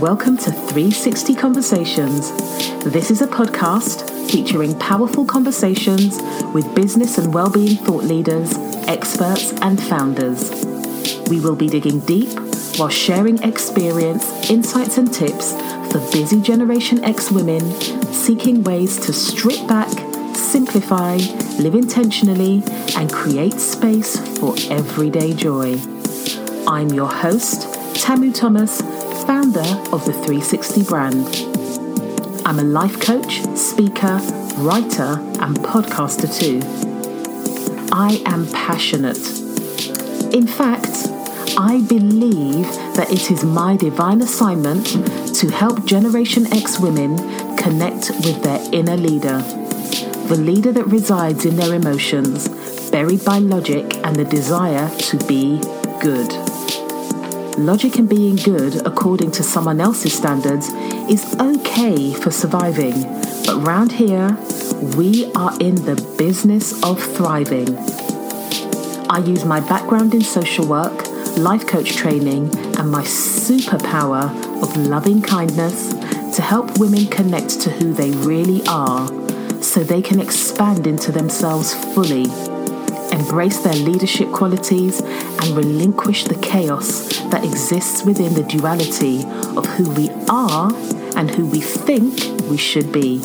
Welcome to 360 Conversations. This is a podcast featuring powerful conversations with business and well-being thought leaders, experts, and founders. We will be digging deep while sharing experience, insights, and tips for busy Generation X women seeking ways to strip back, simplify, live intentionally, and create space for everyday joy. I'm your host, Tamu Thomas founder of the 360 brand. I'm a life coach, speaker, writer, and podcaster too. I am passionate. In fact, I believe that it is my divine assignment to help Generation X women connect with their inner leader, the leader that resides in their emotions, buried by logic and the desire to be good. Logic and being good according to someone else's standards is okay for surviving, but round here, we are in the business of thriving. I use my background in social work, life coach training, and my superpower of loving kindness to help women connect to who they really are so they can expand into themselves fully embrace their leadership qualities, and relinquish the chaos that exists within the duality of who we are and who we think we should be.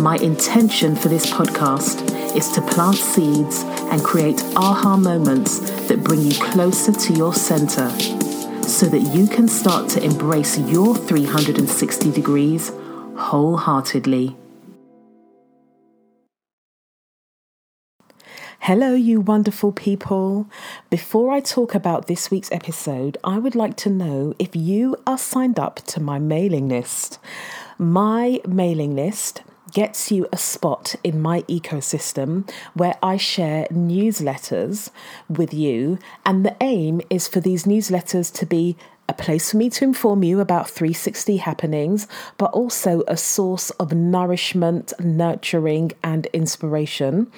My intention for this podcast is to plant seeds and create aha moments that bring you closer to your center so that you can start to embrace your 360 degrees wholeheartedly. Hello, you wonderful people. Before I talk about this week's episode, I would like to know if you are signed up to my mailing list. My mailing list gets you a spot in my ecosystem where I share newsletters with you, and the aim is for these newsletters to be place for me to inform you about 360 happenings, but also a source of nourishment, nurturing, and inspiration.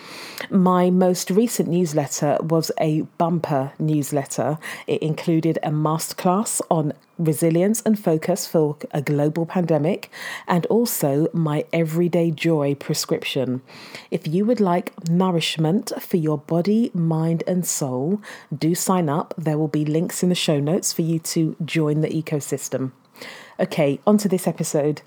My most recent newsletter was a bumper newsletter. It included a masterclass on resilience and focus for a global pandemic, and also my everyday joy prescription. If you would like nourishment for your body, mind, and soul, do sign up. There will be links in the show notes for you to join the ecosystem. Okay, on to this episode.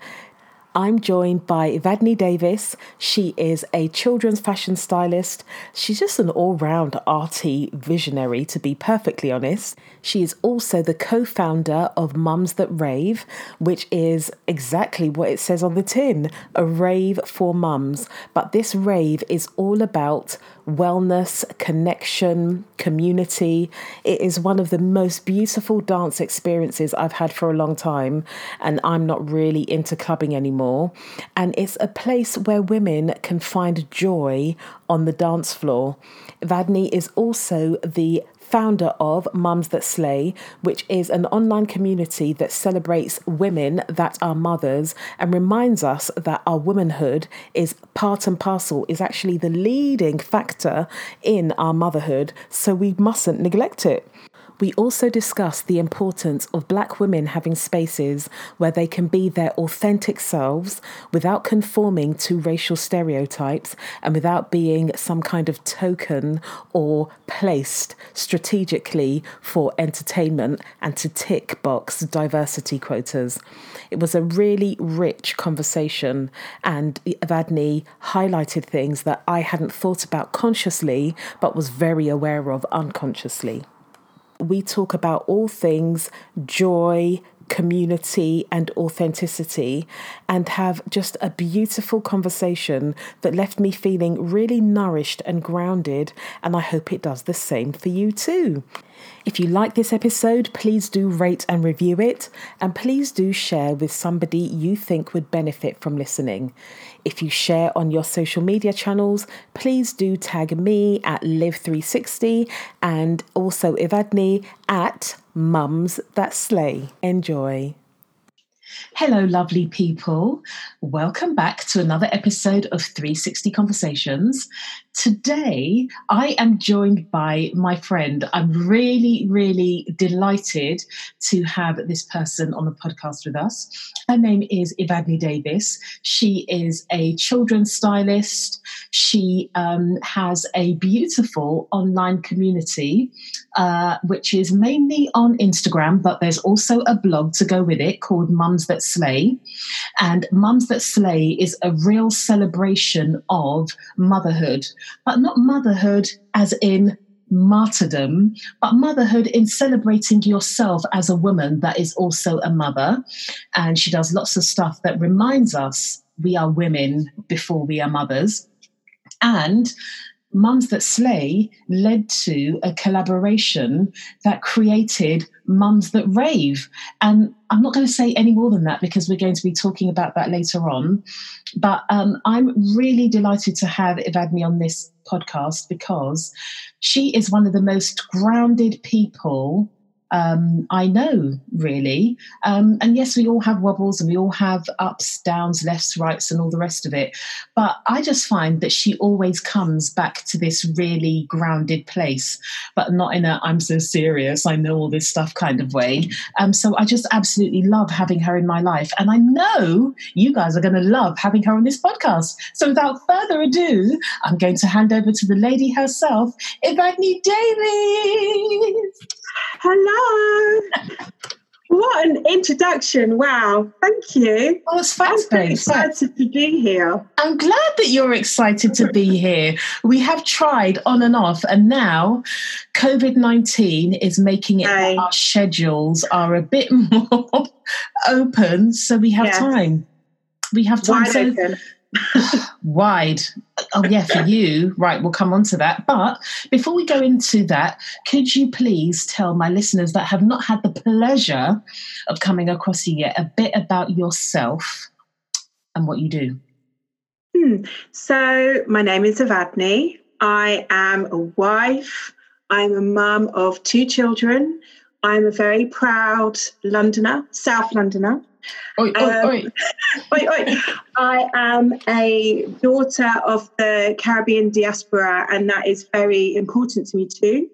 I'm joined by Evadne Davis. She is a children's fashion stylist. She's just an all round arty visionary, to be perfectly honest. She is also the co founder of Mums That Rave, which is exactly what it says on the tin a rave for mums. But this rave is all about wellness, connection, community. It is one of the most beautiful dance experiences I've had for a long time, and I'm not really into clubbing anymore. And it's a place where women can find joy on the dance floor. Evadne is also the founder of Mums That Slay, which is an online community that celebrates women that are mothers and reminds us that our womanhood is part and parcel, is actually the leading factor in our motherhood. So we mustn't neglect it. We also discussed the importance of black women having spaces where they can be their authentic selves without conforming to racial stereotypes and without being some kind of token or placed strategically for entertainment and to tick box diversity quotas. It was a really rich conversation, and Evadne highlighted things that I hadn't thought about consciously but was very aware of unconsciously we talk about all things joy, community, and authenticity, and have just a beautiful conversation that left me feeling really nourished and grounded. And I hope it does the same for you too. If you like this episode, please do rate and review it, and please do share with somebody you think would benefit from listening. If you share on your social media channels, please do tag me at Live360 and also Evadne at Mums That Slay. Enjoy. Hello, lovely people. Welcome back to another episode of 360 Conversations. Today, I am joined by my friend. I'm really, really delighted to have this person on the podcast with us. Her name is Evadne Davis. She is a children's stylist. She um, has a beautiful online community, uh, which is mainly on Instagram, but there's also a blog to go with it called Mums That Slay. And Mums That Slay is a real celebration of motherhood but not motherhood as in martyrdom, but motherhood in celebrating yourself as a woman that is also a mother. And she does lots of stuff that reminds us we are women before we are mothers. And Mums That Slay led to a collaboration that created Mums That Rave. And I'm not going to say any more than that because we're going to be talking about that later on. But um, I'm really delighted to have Evadne on this podcast because she is one of the most grounded people um, I know, really. Um, and yes, we all have wobbles and we all have ups, downs, lefts, rights, and all the rest of it. But I just find that she always comes back to this really grounded place, but not in a I'm so serious, I know all this stuff kind of way. Um, so I just absolutely love having her in my life. And I know you guys are going to love having her on this podcast. So without further ado, I'm going to hand over to the lady herself, Evadne Davis. Hello. What an introduction. Wow. Thank you. Oh, it's fast I'm excited to be here. I'm glad that you're excited to be here. We have tried on and off, and now COVID 19 is making it our schedules are a bit more open, so we have yes. time. We have time. Wide so, wide. Oh, yeah, for you. Right, we'll come on to that. But before we go into that, could you please tell my listeners that have not had the pleasure of coming across you yet a bit about yourself and what you do? Hmm. So, my name is Evadne. I am a wife. I'm a mum of two children. I'm a very proud Londoner, South Londoner. Oi, oi, um, oi. oi, oi. I am a daughter of the Caribbean diaspora, and that is very important to me too.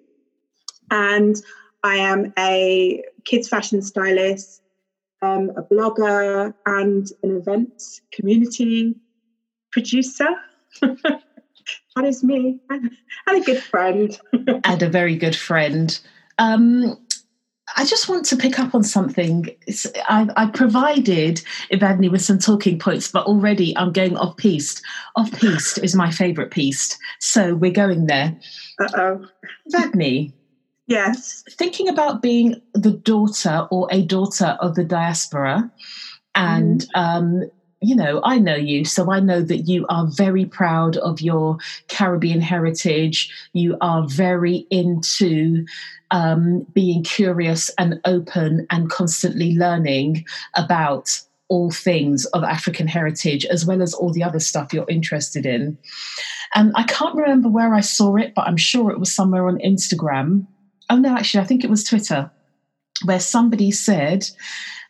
And I am a kids fashion stylist, um, a blogger, and an events community producer. that is me, and a good friend. and a very good friend. Um, I just want to pick up on something. I, I, provided Evadne with some talking points, but already I'm going off piste. Off piste is my favourite piste, so we're going there. Uh oh. Evadne. Yes. Thinking about being the daughter or a daughter of the diaspora, and mm. um, you know, I know you, so I know that you are very proud of your Caribbean heritage. You are very into um, being curious and open and constantly learning about all things of African heritage, as well as all the other stuff you're interested in. And I can't remember where I saw it, but I'm sure it was somewhere on Instagram. Oh, no, actually, I think it was Twitter, where somebody said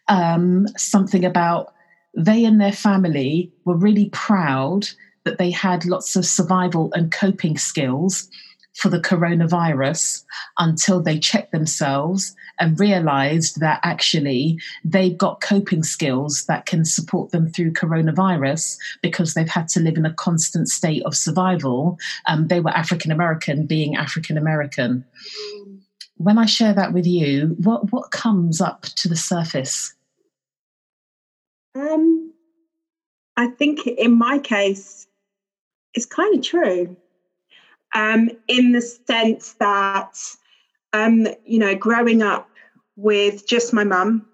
um, something about they and their family were really proud that they had lots of survival and coping skills for the coronavirus until they checked themselves and realized that actually they've got coping skills that can support them through coronavirus because they've had to live in a constant state of survival. Um, they were African American, being African American. When I share that with you, what, what comes up to the surface? Um, I think in my case, it's kind of true. Um, in the sense that, um, you know, growing up with just my mum,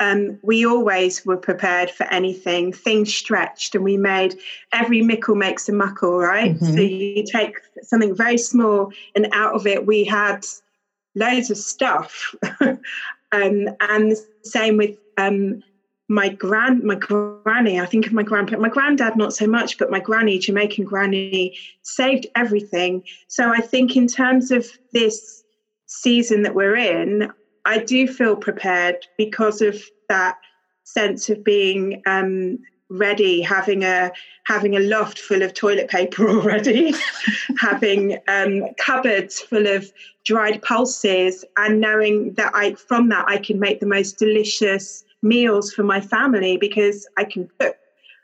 um, we always were prepared for anything. Things stretched, and we made every mickle makes a muckle, right? Mm-hmm. So you take something very small, and out of it, we had loads of stuff. um, and the same with um, my grand my granny i think of my grandpa my granddad not so much but my granny jamaican granny saved everything. So i think in terms of this season that we're in i do feel prepared because of that sense of being um, ready, having a having a loft full of toilet paper already, having um, cupboards full of dried pulses, and knowing that I from that I can make the most delicious meals for my family because I can cook.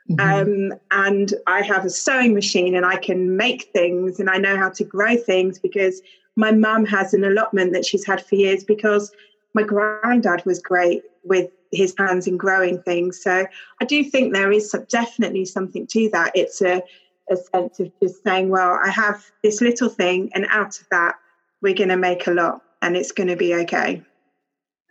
Mm-hmm. Um, and I have a sewing machine and I can make things and I know how to grow things because my mum has an allotment that she's had for years because my granddad was great with his hands in growing things. So I do think there is some, definitely something to that. It's a, a sense of just saying, well, I have this little thing, and out of that, we're going to make a lot, and it's going to be okay.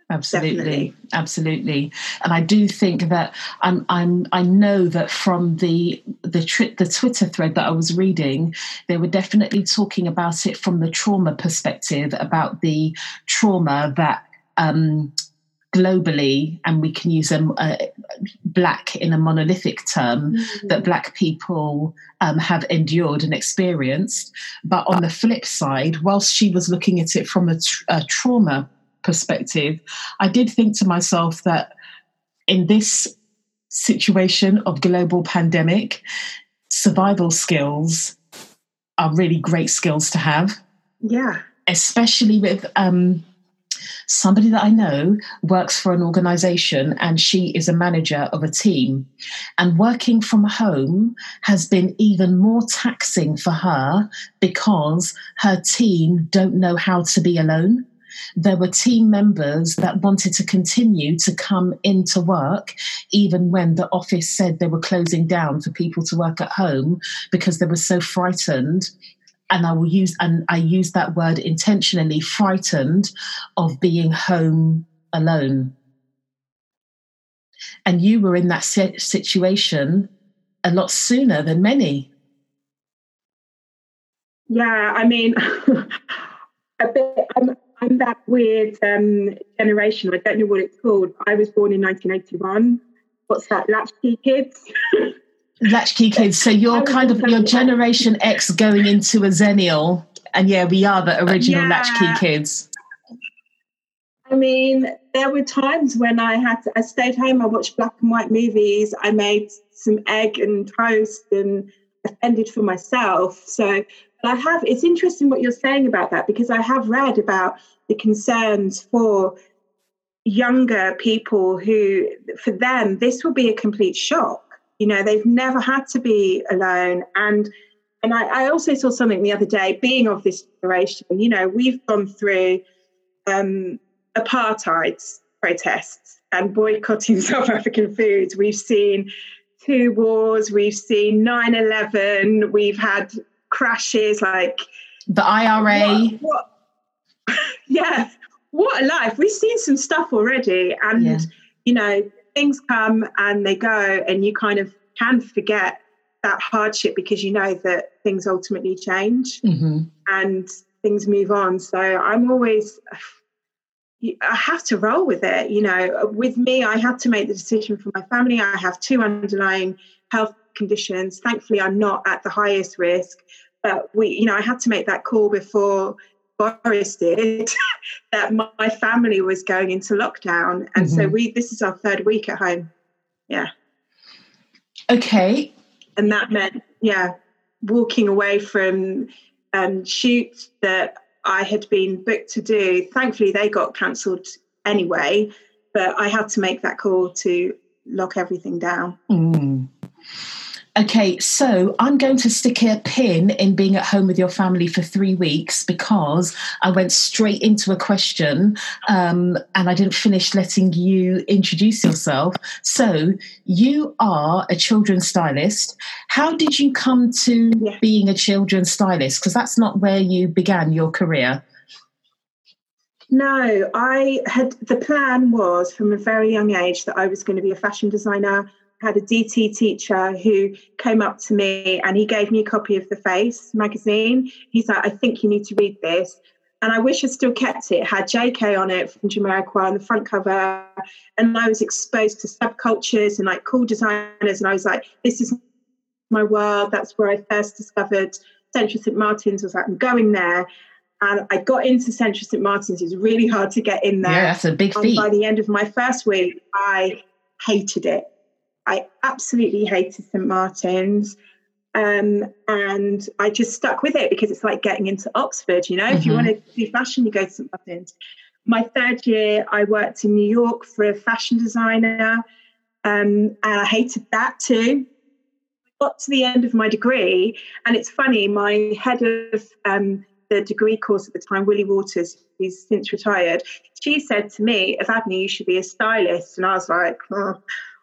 Absolutely, Definitely. absolutely, and I do think that I'm, I'm, I know that from the the tri- the Twitter thread that I was reading, they were definitely talking about it from the trauma perspective, about the trauma that um, globally, and we can use a, a black in a monolithic term, mm-hmm. that black people um, have endured and experienced. But on the flip side, whilst she was looking at it from a, tr- a trauma perspective, I did think to myself that in this situation of global pandemic, survival skills are really great skills to have. Yeah. Especially with um, somebody that I know works for an organization and she is a manager of a team. And working from home has been even more taxing for her because her team don't know how to be alone there were team members that wanted to continue to come into work, even when the office said they were closing down for people to work at home because they were so frightened. And I will use, and I use that word intentionally, frightened of being home alone. And you were in that situation a lot sooner than many. Yeah, I mean, a bit. I'm, I'm that weird um, generation. I don't know what it's called. I was born in 1981. What's that? Latchkey kids. Latchkey kids. So you're kind of your Generation X going into a Xennial, and yeah, we are the original yeah. Latchkey kids. I mean, there were times when I had to, I stayed home, I watched black and white movies, I made some egg and toast and offended for myself. So I have, it's interesting what you're saying about that because I have read about the concerns for younger people who, for them, this will be a complete shock. You know, they've never had to be alone. And and I, I also saw something the other day, being of this generation, you know, we've gone through um, apartheid protests and boycotting South African foods. We've seen two wars, we've seen 9 11, we've had crashes, like the IRA. What, what, yeah, what a life. We've seen some stuff already, and yeah. you know, things come and they go, and you kind of can forget that hardship because you know that things ultimately change mm-hmm. and things move on. So I'm always. I have to roll with it. You know, with me, I had to make the decision for my family. I have two underlying health conditions. Thankfully, I'm not at the highest risk. But we, you know, I had to make that call before Boris did that my family was going into lockdown, and mm-hmm. so we. This is our third week at home. Yeah. Okay. And that meant, yeah, walking away from um, shoots that I had been booked to do. Thankfully, they got cancelled anyway, but I had to make that call to lock everything down. Mm. Okay, so I'm going to stick a pin in being at home with your family for three weeks because I went straight into a question um, and I didn't finish letting you introduce yourself. So, you are a children's stylist. How did you come to yeah. being a children's stylist? Because that's not where you began your career. No, I had the plan was from a very young age that I was going to be a fashion designer had a DT teacher who came up to me and he gave me a copy of The Face magazine. He's like, I think you need to read this. And I wish I still kept it. it had JK on it from Jamiroquai on the front cover. And I was exposed to subcultures and like cool designers. And I was like, this is my world. That's where I first discovered Central St. Martin's. I was like, I'm going there. And I got into Central St. Martin's. It was really hard to get in there. Yeah, that's a big feat. And by the end of my first week, I hated it I absolutely hated St Martin's. Um, and I just stuck with it because it's like getting into Oxford, you know, mm-hmm. if you mm-hmm. want to do fashion, you go to St Martin's. My third year, I worked in New York for a fashion designer, um, and I hated that too. Got to the end of my degree, and it's funny, my head of um, the degree course at the time, Willie Walters, who's since retired, she said to me, Evadne, you should be a stylist. And I was like, oh,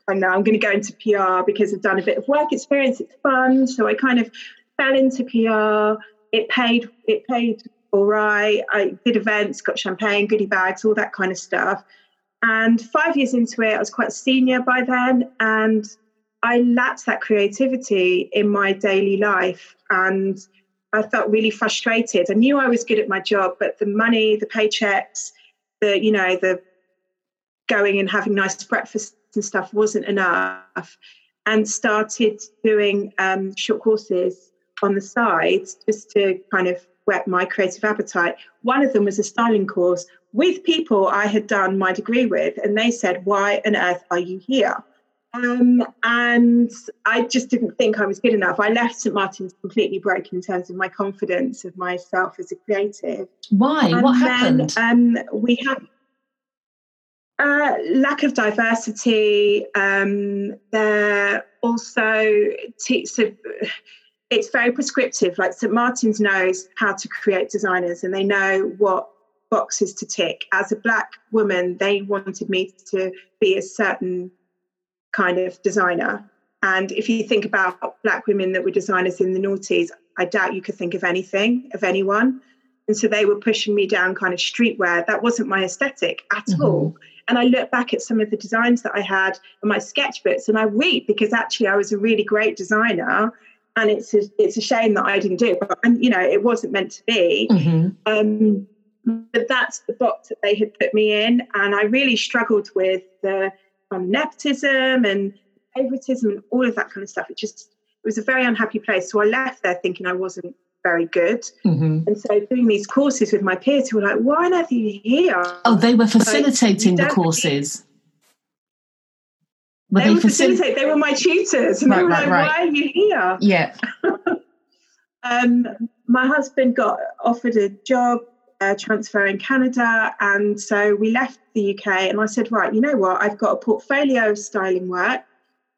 I know I'm going to go into PR because I've done a bit of work experience. It's fun. So I kind of fell into PR. It paid, it paid all right. I did events, got champagne, goodie bags, all that kind of stuff. And five years into it, I was quite senior by then. And I lacked that creativity in my daily life. And I felt really frustrated. I knew I was good at my job, but the money, the paychecks, the, you know, the going and having nice breakfasts and stuff wasn't enough. And started doing um, short courses on the side just to kind of whet my creative appetite. One of them was a styling course with people I had done my degree with, and they said, Why on earth are you here? Um, and I just didn't think I was good enough. I left St. Martin's completely broken in terms of my confidence of myself as a creative. Why? And what then, happened? Um, we had uh, lack of diversity. Um, there also, t- so it's very prescriptive. Like St. Martin's knows how to create designers and they know what boxes to tick. As a black woman, they wanted me to be a certain kind of designer. And if you think about black women that were designers in the noughties, I doubt you could think of anything, of anyone. And so they were pushing me down kind of streetwear. That wasn't my aesthetic at mm-hmm. all. And I look back at some of the designs that I had in my sketchbooks and I weep because actually I was a really great designer. And it's a, it's a shame that I didn't do it, but you know, it wasn't meant to be. Mm-hmm. Um, but that's the box that they had put me in. And I really struggled with the um, nepotism and favoritism and all of that kind of stuff. It just it was a very unhappy place. So I left there thinking I wasn't very good. Mm-hmm. And so doing these courses with my peers who were like, why on earth are you here? Oh, they were facilitating like, the courses. Were they, they were facilitating. They were my tutors, and right, they were right, like, right. "Why are you here?" Yeah. um, my husband got offered a job uh, transfer in Canada. And so we left the UK, and I said, right, you know what? I've got a portfolio of styling work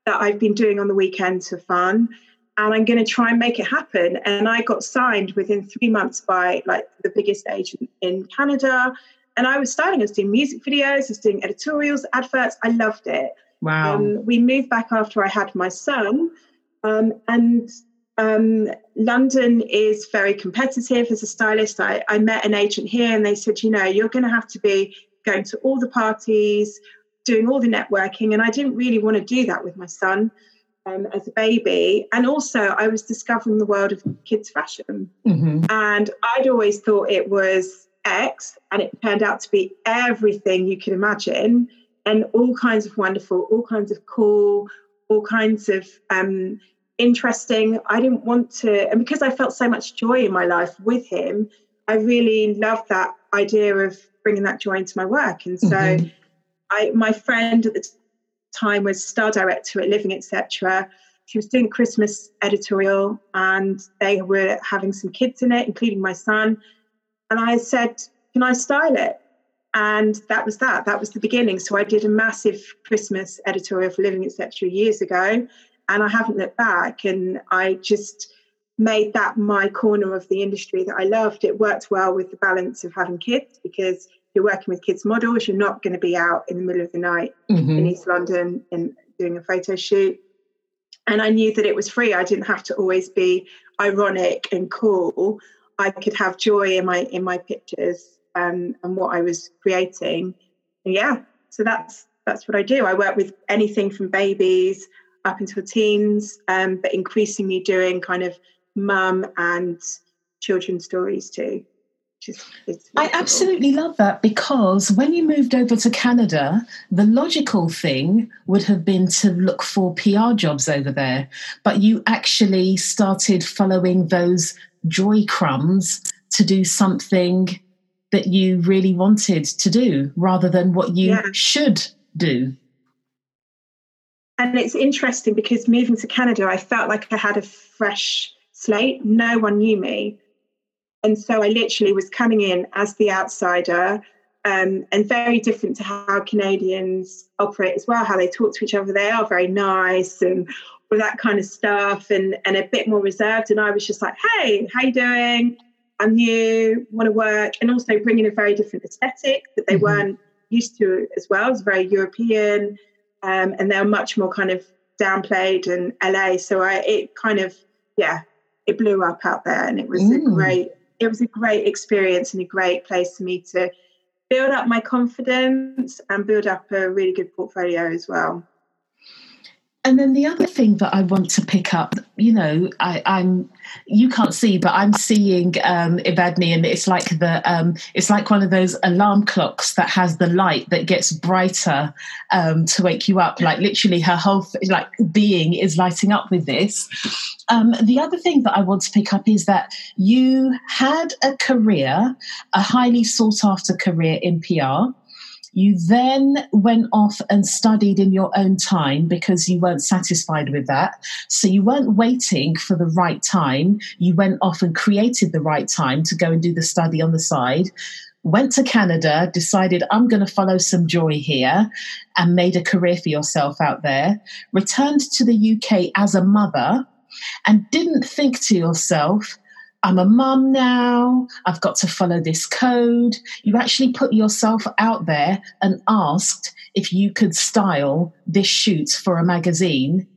that I've been doing on the weekends for fun, and I'm going to try and make it happen. And I got signed within three months by like the biggest agent in Canada. And I was styling, I was doing music videos, I was doing editorials, adverts. I loved it. Wow. Um, we moved back after I had my son. Um, and um, London is very competitive as a stylist. I, I met an agent here and they said, you know, you're going to have to be going to all the parties, doing all the networking. And I didn't really want to do that with my son um, as a baby. And also, I was discovering the world of kids' fashion. Mm-hmm. And I'd always thought it was X, and it turned out to be everything you could imagine and all kinds of wonderful, all kinds of cool, all kinds of um, interesting. I didn't want to, and because I felt so much joy in my life with him, I really loved that idea of bringing that joy into my work. And so, mm-hmm. I, my friend at the time was star director at Living Etc. She was doing Christmas editorial, and they were having some kids in it, including my son. And I said, "Can I style it?" And that was that. That was the beginning. So I did a massive Christmas editorial for Living Etc. years ago and I haven't looked back. And I just made that my corner of the industry that I loved. It worked well with the balance of having kids because you're working with kids models, you're not going to be out in the middle of the night mm-hmm. in East London and doing a photo shoot. And I knew that it was free. I didn't have to always be ironic and cool. I could have joy in my in my pictures um, and what I was creating. And yeah, so that's that's what I do. I work with anything from babies up until teens, um, but increasingly doing kind of mum and children's stories too. I absolutely love that because when you moved over to Canada, the logical thing would have been to look for PR jobs over there, but you actually started following those joy crumbs to do something that you really wanted to do rather than what you yeah. should do. and it's interesting because moving to Canada, I felt like I had a fresh slate. No one knew me. And so I literally was coming in as the outsider um, and very different to how Canadians operate as well, how they talk to each other. They are very nice and all that kind of stuff and, and a bit more reserved. And I was just like, hey, how you doing? I'm new, want to work. And also bringing a very different aesthetic that they mm-hmm. weren't used to as well. It's very European um, and they're much more kind of downplayed in LA. So I, it kind of, yeah, it blew up out there, and it was mm. a great, it was a great experience and a great place for me to build up my confidence and build up a really good portfolio as well. And then the other thing that I want to pick up, you know, I, am you can't see, but I'm seeing um, Evadne, and it's like the um, it's like one of those alarm clocks that has the light that gets brighter um, to wake you up. Like literally, her whole like being is lighting up with this. Um, the other thing that I want to pick up is that you had a career, a highly sought after career in PR you then went off and studied in your own time because you weren't satisfied with that. So you weren't waiting for the right time. You went off and created the right time to go and do the study on the side. Went to Canada, decided I'm going to follow some joy here, and made a career for yourself out there. Returned to the UK as a mother and didn't think to yourself, I'm a mum now, I've got to follow this code. You actually put yourself out there and asked if you could style this shoot for a magazine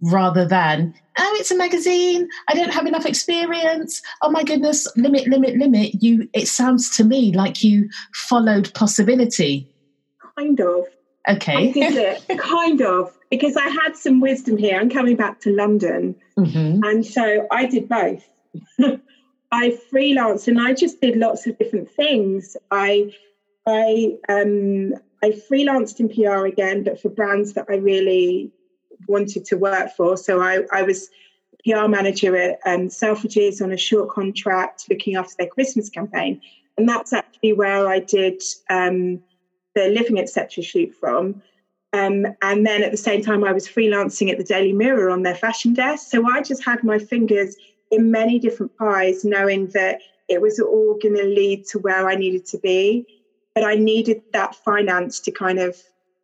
rather than, oh, it's a magazine, I don't have enough experience. Oh my goodness, limit, limit, limit. You it sounds to me like you followed possibility. Kind of. Okay. I did it, kind of, because I had some wisdom here. I'm coming back to London. Mm-hmm. And so I did both. I freelanced and I just did lots of different things. I I um I freelanced in PR again, but for brands that I really wanted to work for. So I, I was PR manager at um, Selfridges on a short contract looking after their Christmas campaign. And that's actually where I did um, the Living Etc. shoot from. Um, and then at the same time, I was freelancing at the Daily Mirror on their fashion desk. So I just had my fingers in many different pies, knowing that it was all going to lead to where I needed to be. But I needed that finance to kind of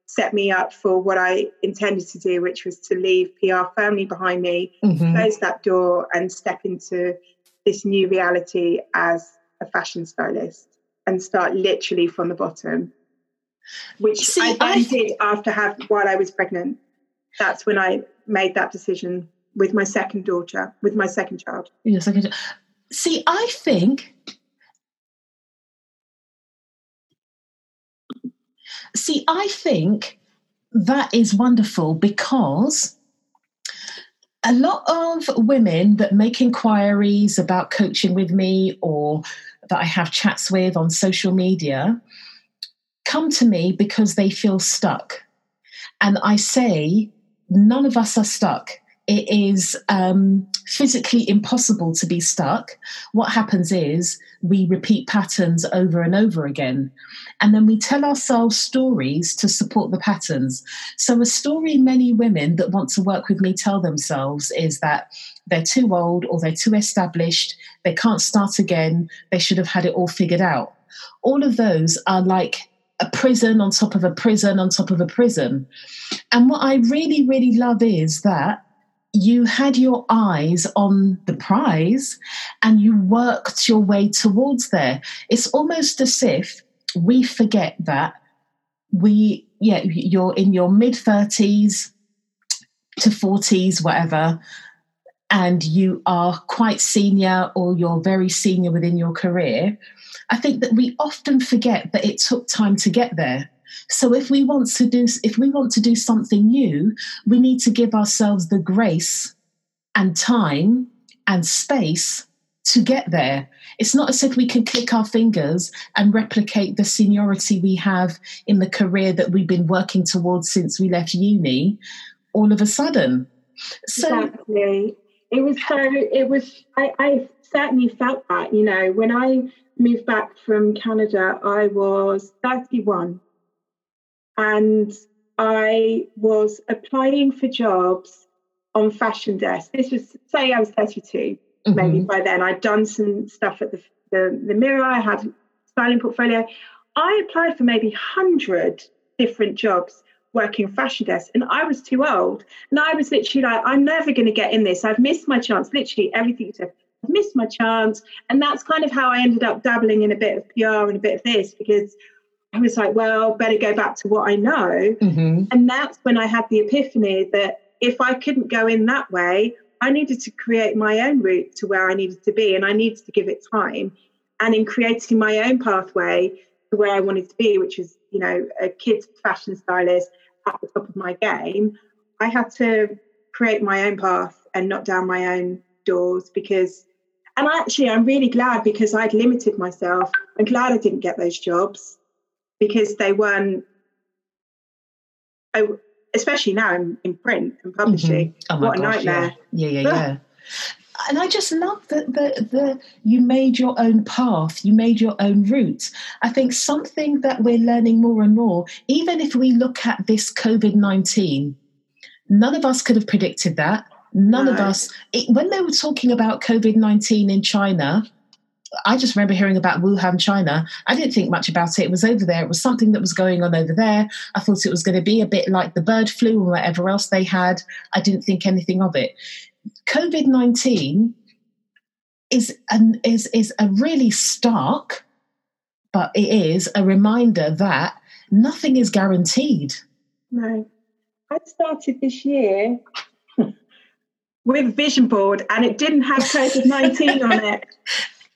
set me up for what I intended to do, which was to leave PR firmly behind me, mm-hmm. close that door, and step into this new reality as a fashion stylist and start literally from the bottom. Which See, I then I... did after have while I was pregnant. That's when I made that decision with my second daughter, with my second child. Your second. See, I think. See, I think that is wonderful because a lot of women that make inquiries about coaching with me or that I have chats with on social media come to me because they feel stuck. And I say, none of us are stuck it is um, physically impossible to be stuck. What happens is we repeat patterns over and over again. And then we tell ourselves stories to support the patterns. So, a story many women that want to work with me tell themselves is that they're too old or they're too established, they can't start again, they should have had it all figured out. All of those are like a prison on top of a prison on top of a prison. And what I really, really love is that you had your eyes on the prize and you worked your way towards there. It's almost as if we forget that we, yeah, you're in your mid 30s to 40s, whatever, and you are quite senior or you're very senior within your career. I think that we often forget that it took time to get there. So if we want to do if we want to do something new, we need to give ourselves the grace and time and space to get there. It's not as if we can click our fingers and replicate the seniority we have in the career that we've been working towards since we left uni all of a sudden. So exactly. It was so it was I, I certainly felt that, you know, when I moved back from Canada, I was 31 and I was applying for jobs on Fashion Desk. This was, say, I was 32, mm-hmm. maybe by then. I'd done some stuff at the, the, the Mirror, I had styling portfolio. I applied for maybe 100 different jobs working fashion desk and I was too old. And I was literally like, I'm never going to get in this. I've missed my chance. Literally everything you said, I've missed my chance. And that's kind of how I ended up dabbling in a bit of PR and a bit of this because I was like, well, better go back to what I know. Mm-hmm. And that's when I had the epiphany that if I couldn't go in that way, I needed to create my own route to where I needed to be and I needed to give it time. And in creating my own pathway to where I wanted to be, which is, you know, a kids fashion stylist at the top of my game, I had to create my own path and knock down my own doors because and actually I'm really glad because I'd limited myself. I'm glad I didn't get those jobs because they weren't I, especially now in, in print and publishing. Mm-hmm. Oh what a gosh, nightmare. Yeah, yeah, yeah. yeah. And I just love that the, the you made your own path, you made your own route. I think something that we're learning more and more, even if we look at this COVID 19, none of us could have predicted that. None no. of us, it, when they were talking about COVID 19 in China, I just remember hearing about Wuhan, China. I didn't think much about it. It was over there. It was something that was going on over there. I thought it was going to be a bit like the bird flu or whatever else they had. I didn't think anything of it. COVID 19 is, an, is, is a really stark, but it is a reminder that nothing is guaranteed. No. I started this year with Vision Board and it didn't have COVID 19 on it.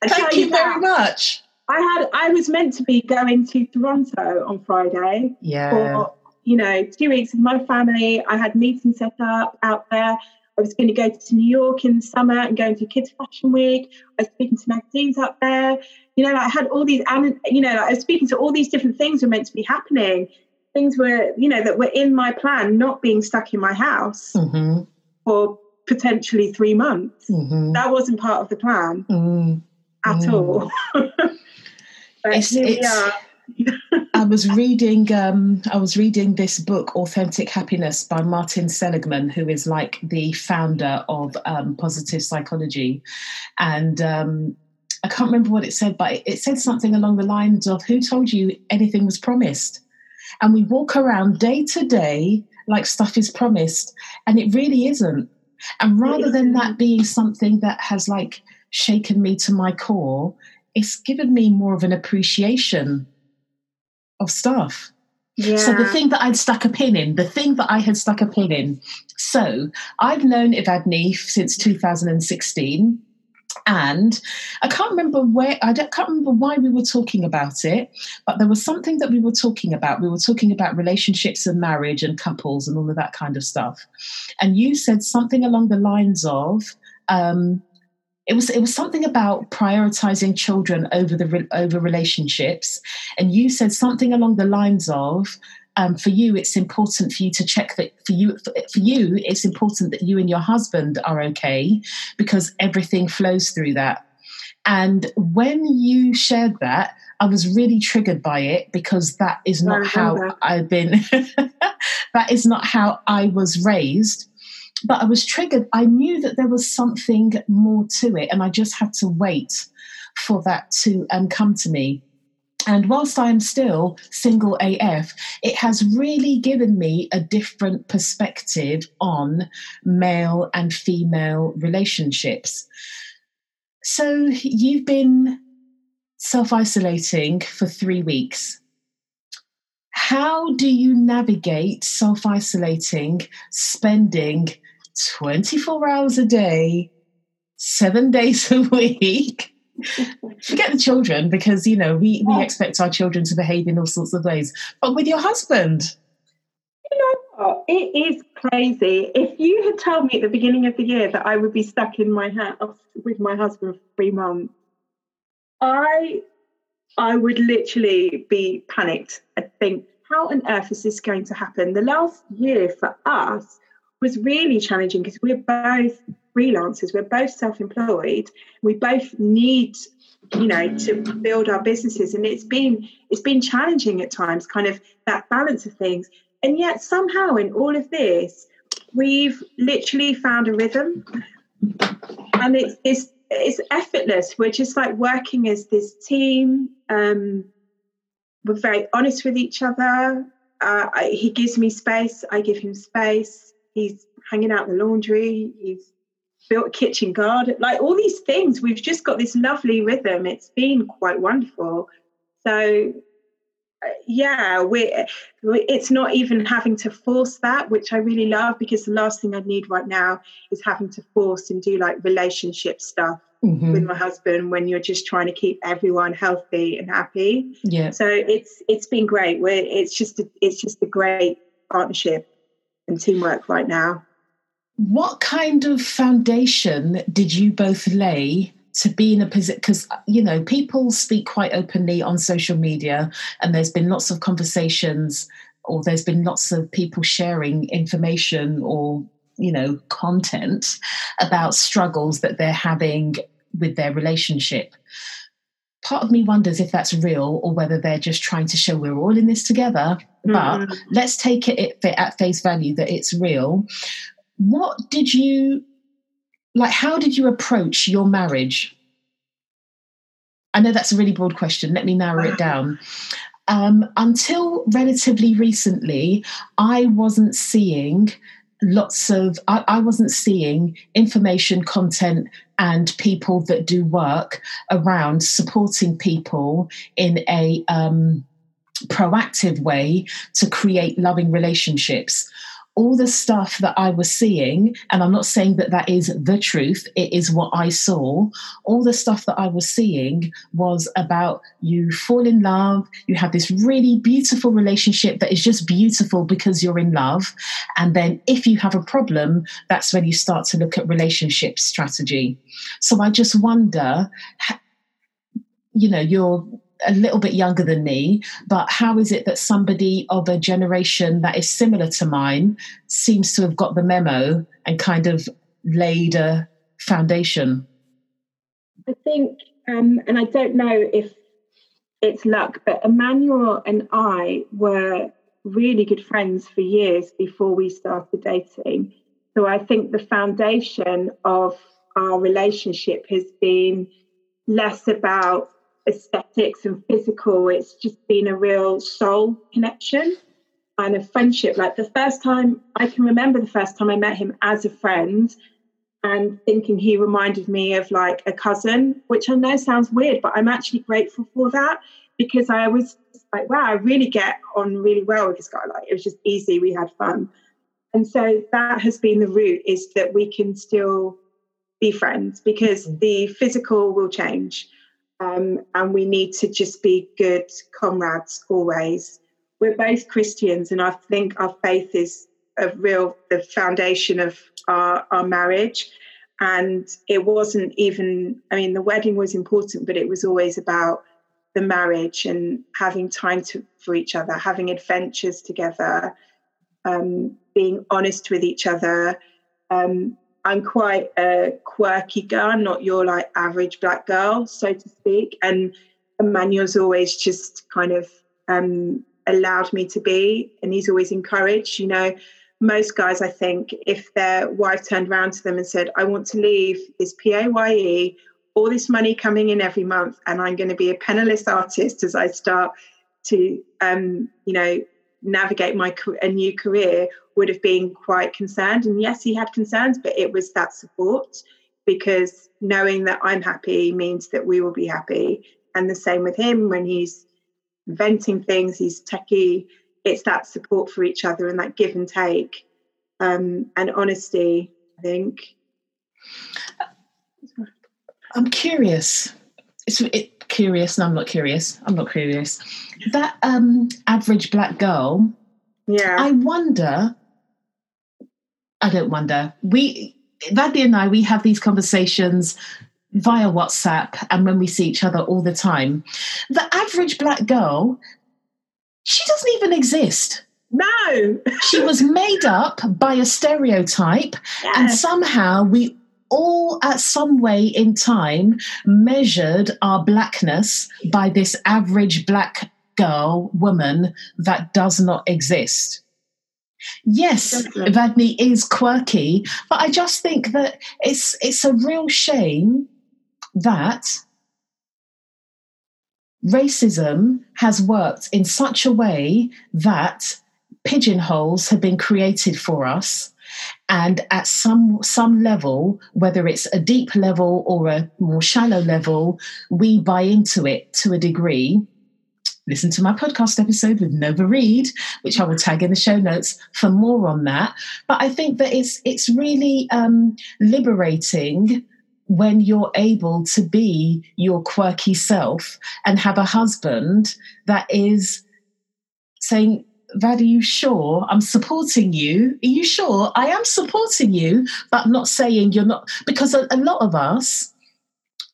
Thank you, you very much. I had I was meant to be going to Toronto on Friday. Yeah. For, you know, two weeks with my family. I had meetings set up out there. I was going to go to New York in the summer and going to Kids Fashion Week. I was speaking to magazines up there. You know, I had all these, and you know, I was speaking to all these different things were meant to be happening. Things were, you know, that were in my plan, not being stuck in my house mm-hmm. for potentially three months. Mm-hmm. That wasn't part of the plan. Mm-hmm at mm. all. it's, it's, I was reading um, I was reading this book, Authentic Happiness by Martin Seligman, who is like the founder of um, positive psychology. And um, I can't remember what it said, but it said something along the lines of who told you anything was promised? And we walk around day to day like stuff is promised, and it really isn't. And rather than that being something that has like shaken me to my core, it's given me more of an appreciation of stuff. Yeah. So the thing that I'd stuck a pin in, the thing that I had stuck a pin in. So I've known Evadne since 2016. And I can't remember where, I can't remember why we were talking about it, but there was something that we were talking about. We were talking about relationships and marriage and couples and all of that kind of stuff. And you said something along the lines of, um, it was it was something about prioritizing children over the over relationships. And you said something along the lines of um, for you it's important for you to check that for you for, for you it's important that you and your husband are okay because everything flows through that. And when you shared that I was really triggered by it because that is not how I've been that is not how I was raised but I was triggered. I knew that there was something more to it, and I just had to wait for that to um, come to me. And whilst I am still single AF, it has really given me a different perspective on male and female relationships. So you've been self isolating for three weeks. How do you navigate self isolating, spending 24 hours a day, seven days a week. Forget the children because, you know, we, we expect our children to behave in all sorts of ways. But with your husband, you know what? It is crazy. If you had told me at the beginning of the year that I would be stuck in my house with my husband for three months, I I would literally be panicked. I think, how on earth is this going to happen? The last year for us was really challenging because we're both freelancers, we're both self-employed, we both need you know to build our businesses and it's been it's been challenging at times kind of that balance of things and yet somehow in all of this, we've literally found a rhythm, and it's it's it's effortless. We're just like working as this team. Um, we're very honest with each other. Uh, I, he gives me space. I give him space. He's hanging out the laundry. He's built a kitchen garden. Like all these things, we've just got this lovely rhythm. It's been quite wonderful. So yeah we it's not even having to force that which i really love because the last thing i need right now is having to force and do like relationship stuff mm-hmm. with my husband when you're just trying to keep everyone healthy and happy yeah so it's it's been great we're it's just a, it's just a great partnership and teamwork right now. What kind of foundation did you both lay to be in a position because you know people speak quite openly on social media and there's been lots of conversations or there's been lots of people sharing information or you know content about struggles that they're having with their relationship part of me wonders if that's real or whether they're just trying to show we're all in this together mm-hmm. but let's take it at face value that it's real. What did you like how did you approach your marriage? I know that's a really broad question. Let me narrow it down. Um, until relatively recently i wasn't seeing lots of I, I, wasn't seeing information content and people that do work around supporting people in a um, proactive way to create loving relationships all the stuff that I was seeing, and I'm not saying that that is the truth, it is what I saw. All the stuff that I was seeing was about you fall in love, you have this really beautiful relationship that is just beautiful because you're in love. And then if you have a problem, that's when you start to look at relationship strategy. So I just wonder, you know, you're a little bit younger than me, but how is it that somebody of a generation that is similar to mine seems to have got the memo and kind of laid a foundation? I think, um, and I don't know if it's luck, but Emmanuel and I were really good friends for years before we started dating. So I think the foundation of our relationship has been less about aesthetics and physical. It's just been a real soul connection and a friendship. Like the first time I can remember the first time I met him as a friend and thinking he reminded me of like a cousin, which I know sounds weird, but I'm actually grateful for that because I was like, wow, I really get on really well with this guy. Like it was just easy, we had fun. And so that has been the root is that we can still be friends because mm. the physical will change um, and we need to just be good comrades always. We're both Christians, and I think our faith is a real the foundation of our, our marriage. And it wasn't even, I mean, the wedding was important, but it was always about the marriage and having time to, for each other, having adventures together, um, being honest with each other, um, I'm quite a quirky girl, I'm not your like average black girl, so to speak. And Emmanuel's always just kind of um, allowed me to be, and he's always encouraged. You know, most guys, I think, if their wife turned around to them and said, I want to leave this PAYE, all this money coming in every month, and I'm going to be a penniless artist as I start to, um, you know, navigate my a new career would have been quite concerned. And yes, he had concerns, but it was that support because knowing that I'm happy means that we will be happy. And the same with him when he's venting things, he's techie. It's that support for each other and that give and take um, and honesty, I think. I'm curious. It's it, curious, and I'm not curious. I'm not curious. That um, average black girl. Yeah. I wonder I don't wonder. We, Vaddy and I, we have these conversations via WhatsApp and when we see each other all the time. The average black girl, she doesn't even exist. No. she was made up by a stereotype, yes. and somehow we all at some way in time measured our blackness by this average black girl woman that does not exist Yes, Definitely. Vadney is quirky, but I just think that it's it's a real shame that racism has worked in such a way that pigeonholes have been created for us and at some some level whether it's a deep level or a more shallow level we buy into it to a degree listen to my podcast episode with Nova Reid, which I will tag in the show notes for more on that. But I think that it's it's really um, liberating when you're able to be your quirky self and have a husband that is saying, Vad, are you sure? I'm supporting you. Are you sure? I am supporting you, but not saying you're not. Because a, a lot of us,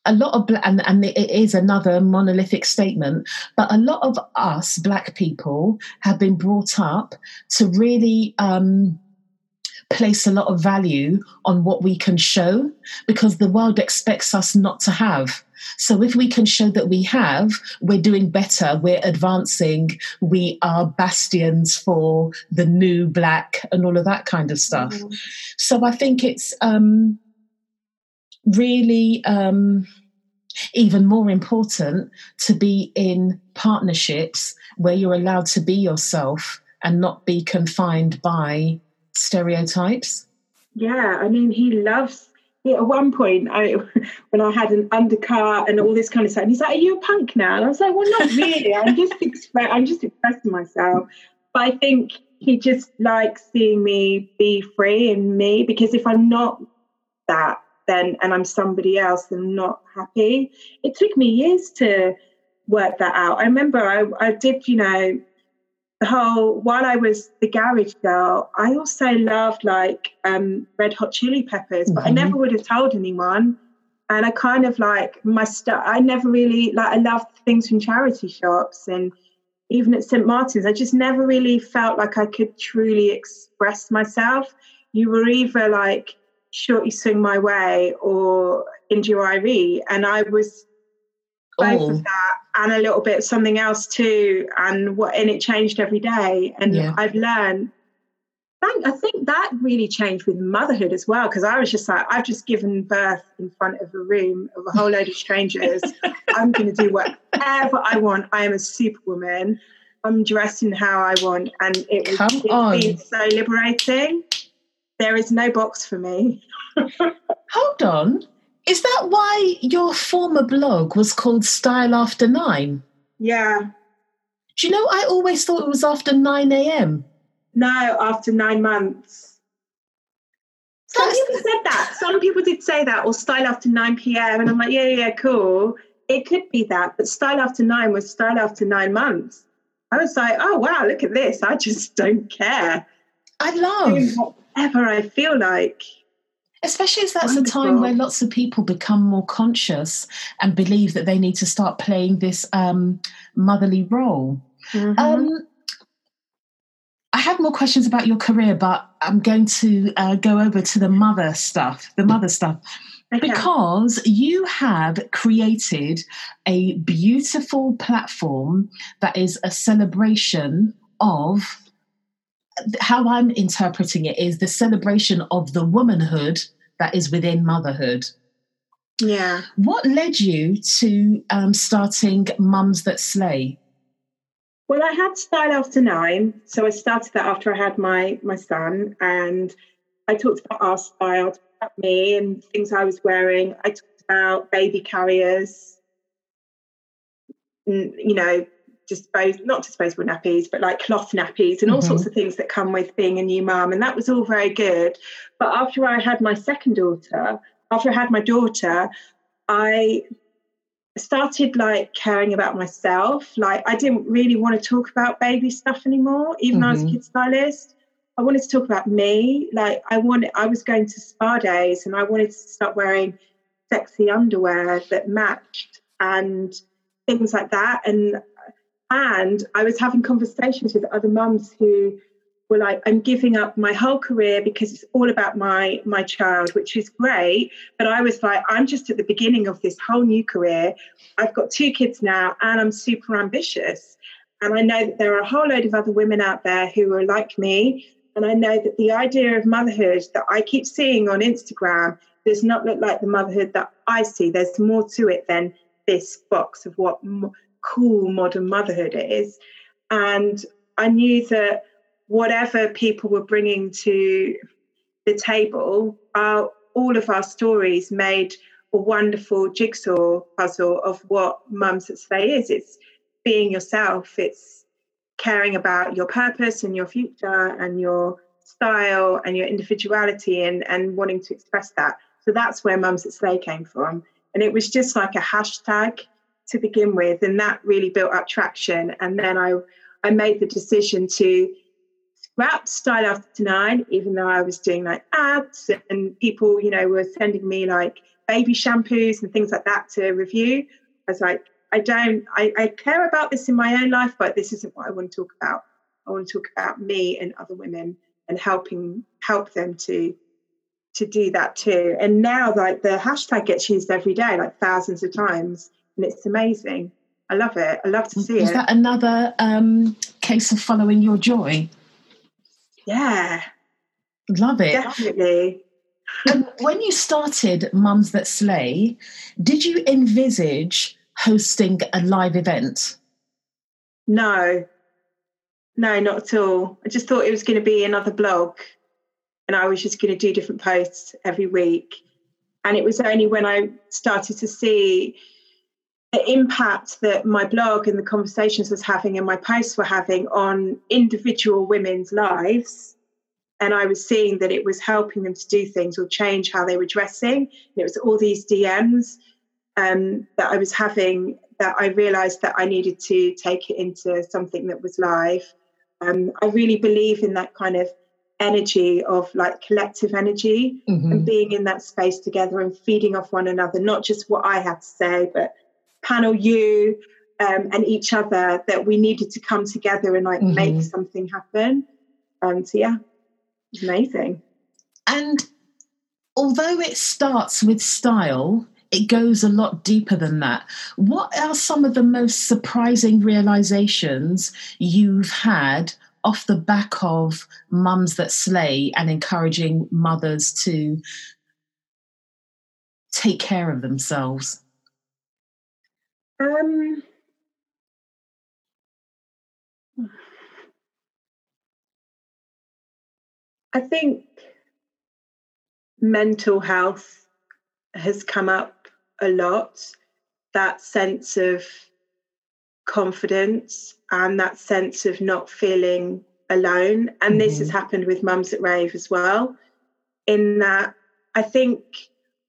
a lot of and, and it is another monolithic statement but a lot of us black people have been brought up to really um, place a lot of value on what we can show because the world expects us not to have so if we can show that we have we're doing better we're advancing we are bastions for the new black and all of that kind of stuff mm-hmm. so i think it's um really um, even more important to be in partnerships where you're allowed to be yourself and not be confined by stereotypes. Yeah, I mean, he loves. At one point, I when I had an undercut and all this kind of stuff, and he's like, "Are you a punk now?" And I was like, "Well, not really. I'm just. I'm just expressing myself." But I think he just likes seeing me be free and me because if I'm not that, then and I'm somebody else and not happy. It took me years to work that out. I remember I, I did, you know, the whole while I was the garage girl, I also loved like um, red hot chili peppers, but mm-hmm. I never would have told anyone. And I kind of like my stuff. I never really like. I loved things from charity shops and even at St Martin's. I just never really felt like I could truly express myself. You were either like Shorty Swing My Way or India.Arie. And I was both oh. of that and a little bit something else too. And what and it changed every day. And yeah. I've learned I think that really changed with motherhood as well because I was just like, I've just given birth in front of a room of a whole load of strangers. I'm going to do whatever I want. I am a superwoman. I'm dressing how I want, and it was Come on. so liberating. There is no box for me. Hold on. Is that why your former blog was called Style After Nine? Yeah. Do you know, I always thought it was after 9 a.m. No, after nine months. Some That's... people said that. Some people did say that, or style after 9 p.m. And I'm like, yeah, yeah, cool. It could be that. But style after nine was style after nine months. I was like, oh, wow, look at this. I just don't care. I love whatever I feel like. Especially as that's Wonderful. a time where lots of people become more conscious and believe that they need to start playing this um, motherly role. Mm-hmm. Um, I have more questions about your career, but I'm going to uh, go over to the mother stuff, the mother stuff. Okay. Because you have created a beautiful platform that is a celebration of how I'm interpreting it is the celebration of the womanhood that is within motherhood. Yeah. What led you to um, starting Mums That Slay? Well, I had Style After Nine. So I started that after I had my, my son. And I talked about our style, about me and things I was wearing. I talked about baby carriers, you know, dispose not disposable nappies, but like cloth nappies and all mm-hmm. sorts of things that come with being a new mum. And that was all very good. But after I had my second daughter, after I had my daughter, I started like caring about myself. Like I didn't really want to talk about baby stuff anymore, even mm-hmm. though I was a mm-hmm. kid stylist. I wanted to talk about me. Like I wanted I was going to spa days and I wanted to start wearing sexy underwear that matched and things like that. And and I was having conversations with other mums who were like, I'm giving up my whole career because it's all about my my child, which is great. But I was like, I'm just at the beginning of this whole new career. I've got two kids now and I'm super ambitious. And I know that there are a whole load of other women out there who are like me And I know that the idea of motherhood that I keep seeing on Instagram does not look like the motherhood that I see. There's more to it than this box of what cool modern motherhood is. And I knew that whatever people were bringing to the table, uh, all of our stories made a wonderful jigsaw puzzle of what Mums That Slay is. It's being yourself, it's caring about your purpose and your future and your style and your individuality and, and wanting to express that. So that's where Mums That Slay came from. And it was just like a hashtag to begin with. And that really built up traction. And then I, I made the decision to scrap Style After Nine, even though I was doing like ads and people, you know, were sending me like baby shampoos and things like that to review. I was like, I don't, I, I care about this in my own life, but this isn't what I want to talk about. I want to talk about me and other women and helping help them to to do that too. And now like the hashtag gets used every day, like thousands of times, and it's amazing. I love it. I love to see Is it. that another um, case of following your joy? yeah, Love it. definitely. and when you started Mums That Slay, did you envisage hosting a live event? No, no, not at all. I just thought it was going to be another blog and I was just going to do different posts every week. And it was only when I started to see the impact that my blog and the conversations was having and my posts were having on individual women's lives. And I was seeing that it was helping them to do things or change how they were dressing. And it was all these DMs um, that I was having that I realized that I needed to take it into something that was live. Um, I really believe in that kind of energy of like collective energy Mhm. and being in that space together and feeding off one another, not just what I had to say, but panel you um, and each other that we needed to come together and like Mhm. make something happen. Um, so yeah, it's amazing. And although it starts with style, it goes a lot deeper than that. What are some of the most surprising realizations you've had off the back of Mums That Slay and encouraging mothers to take care of themselves? Um, I think mental health has come up a lot. That sense of confidence and that sense of not feeling alone. And this has happened with Mums That Rave as well, in that I think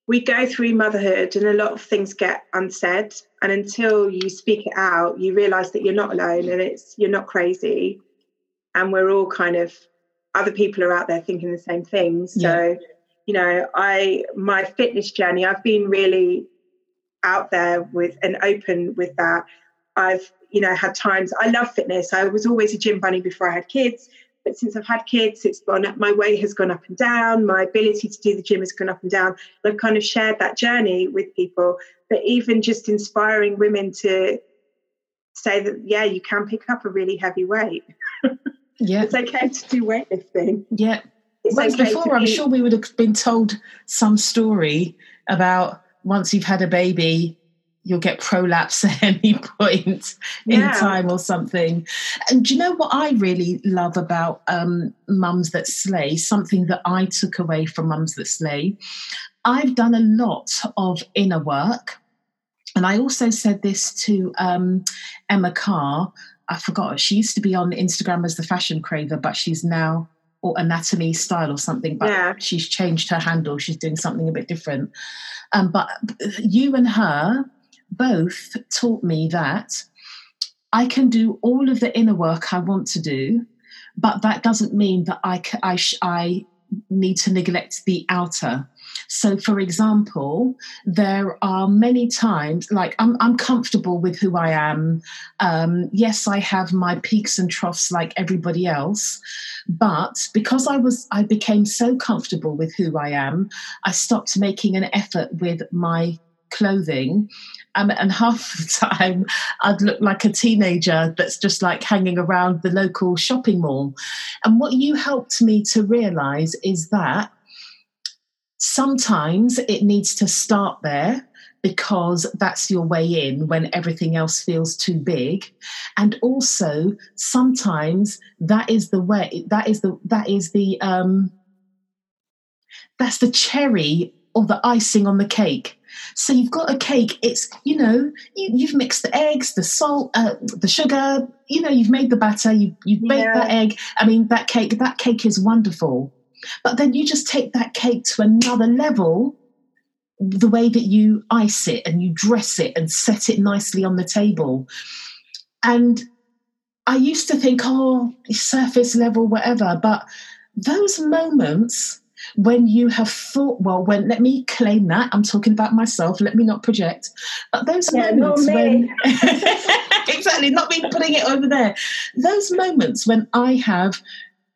we go through motherhood and a lot of things get unsaid. And until you speak it out, you realize that you're not alone and it's you're not crazy. And we're all kind of other people are out there thinking the same things. So, you know, I my fitness journey, I've been really out there with and open with that. I've, you know, had times I love fitness. I was always a gym bunny before I had kids. But since I've had kids, it's gone up, my weight has gone up and down, my ability to do the gym has gone up and down. And I've kind of shared that journey with people. But even just inspiring women to say that, yeah, you can pick up a really heavy weight. Yeah. It's okay to do weightlifting. Yeah. It's Whereas okay before, I'm sure we would have been told some story about once you've had a baby, you'll get prolapse at any point in time or something. And do you know what I really love about um, Mums That Slay? Something that I took away from Mums That Slay. I've done a lot of inner work. And I also said this to um, Emma Carr. I forgot. She used to be on Instagram as the fashion craver, but she's now or anatomy style or something. But Yeah. she's changed her handle. She's doing something a bit different. Um, but you and her both taught me that I can do all of the inner work I want to do, but that doesn't mean that I I, I need to neglect the outer. So, for example, there are many times like I'm, I'm comfortable with who I am. Um, yes, I have my peaks and troughs like everybody else, but because I was, I became so comfortable with who I am, I stopped making an effort with my clothing. Um, and half the time I'd look like a teenager that's just like hanging around the local shopping mall. And what you helped me to realize is that sometimes it needs to start there because that's your way in when everything else feels too big and also sometimes that is the way that is the that is the um that's the cherry or the icing on the cake so you've got a cake it's you know you, have mixed the eggs the salt uh, the sugar you know you've made the batter you, you've baked yeah. that egg i mean that cake that cake is wonderful but then you just take that cake to another level the way that you ice it and you dress it and set it nicely on the table. And I used to think, oh, surface level, whatever. But those moments when you have thought, well, when let me claim that I'm talking about myself, let me not project. But those yeah, moments when exactly, not me putting it over there. Those moments when I have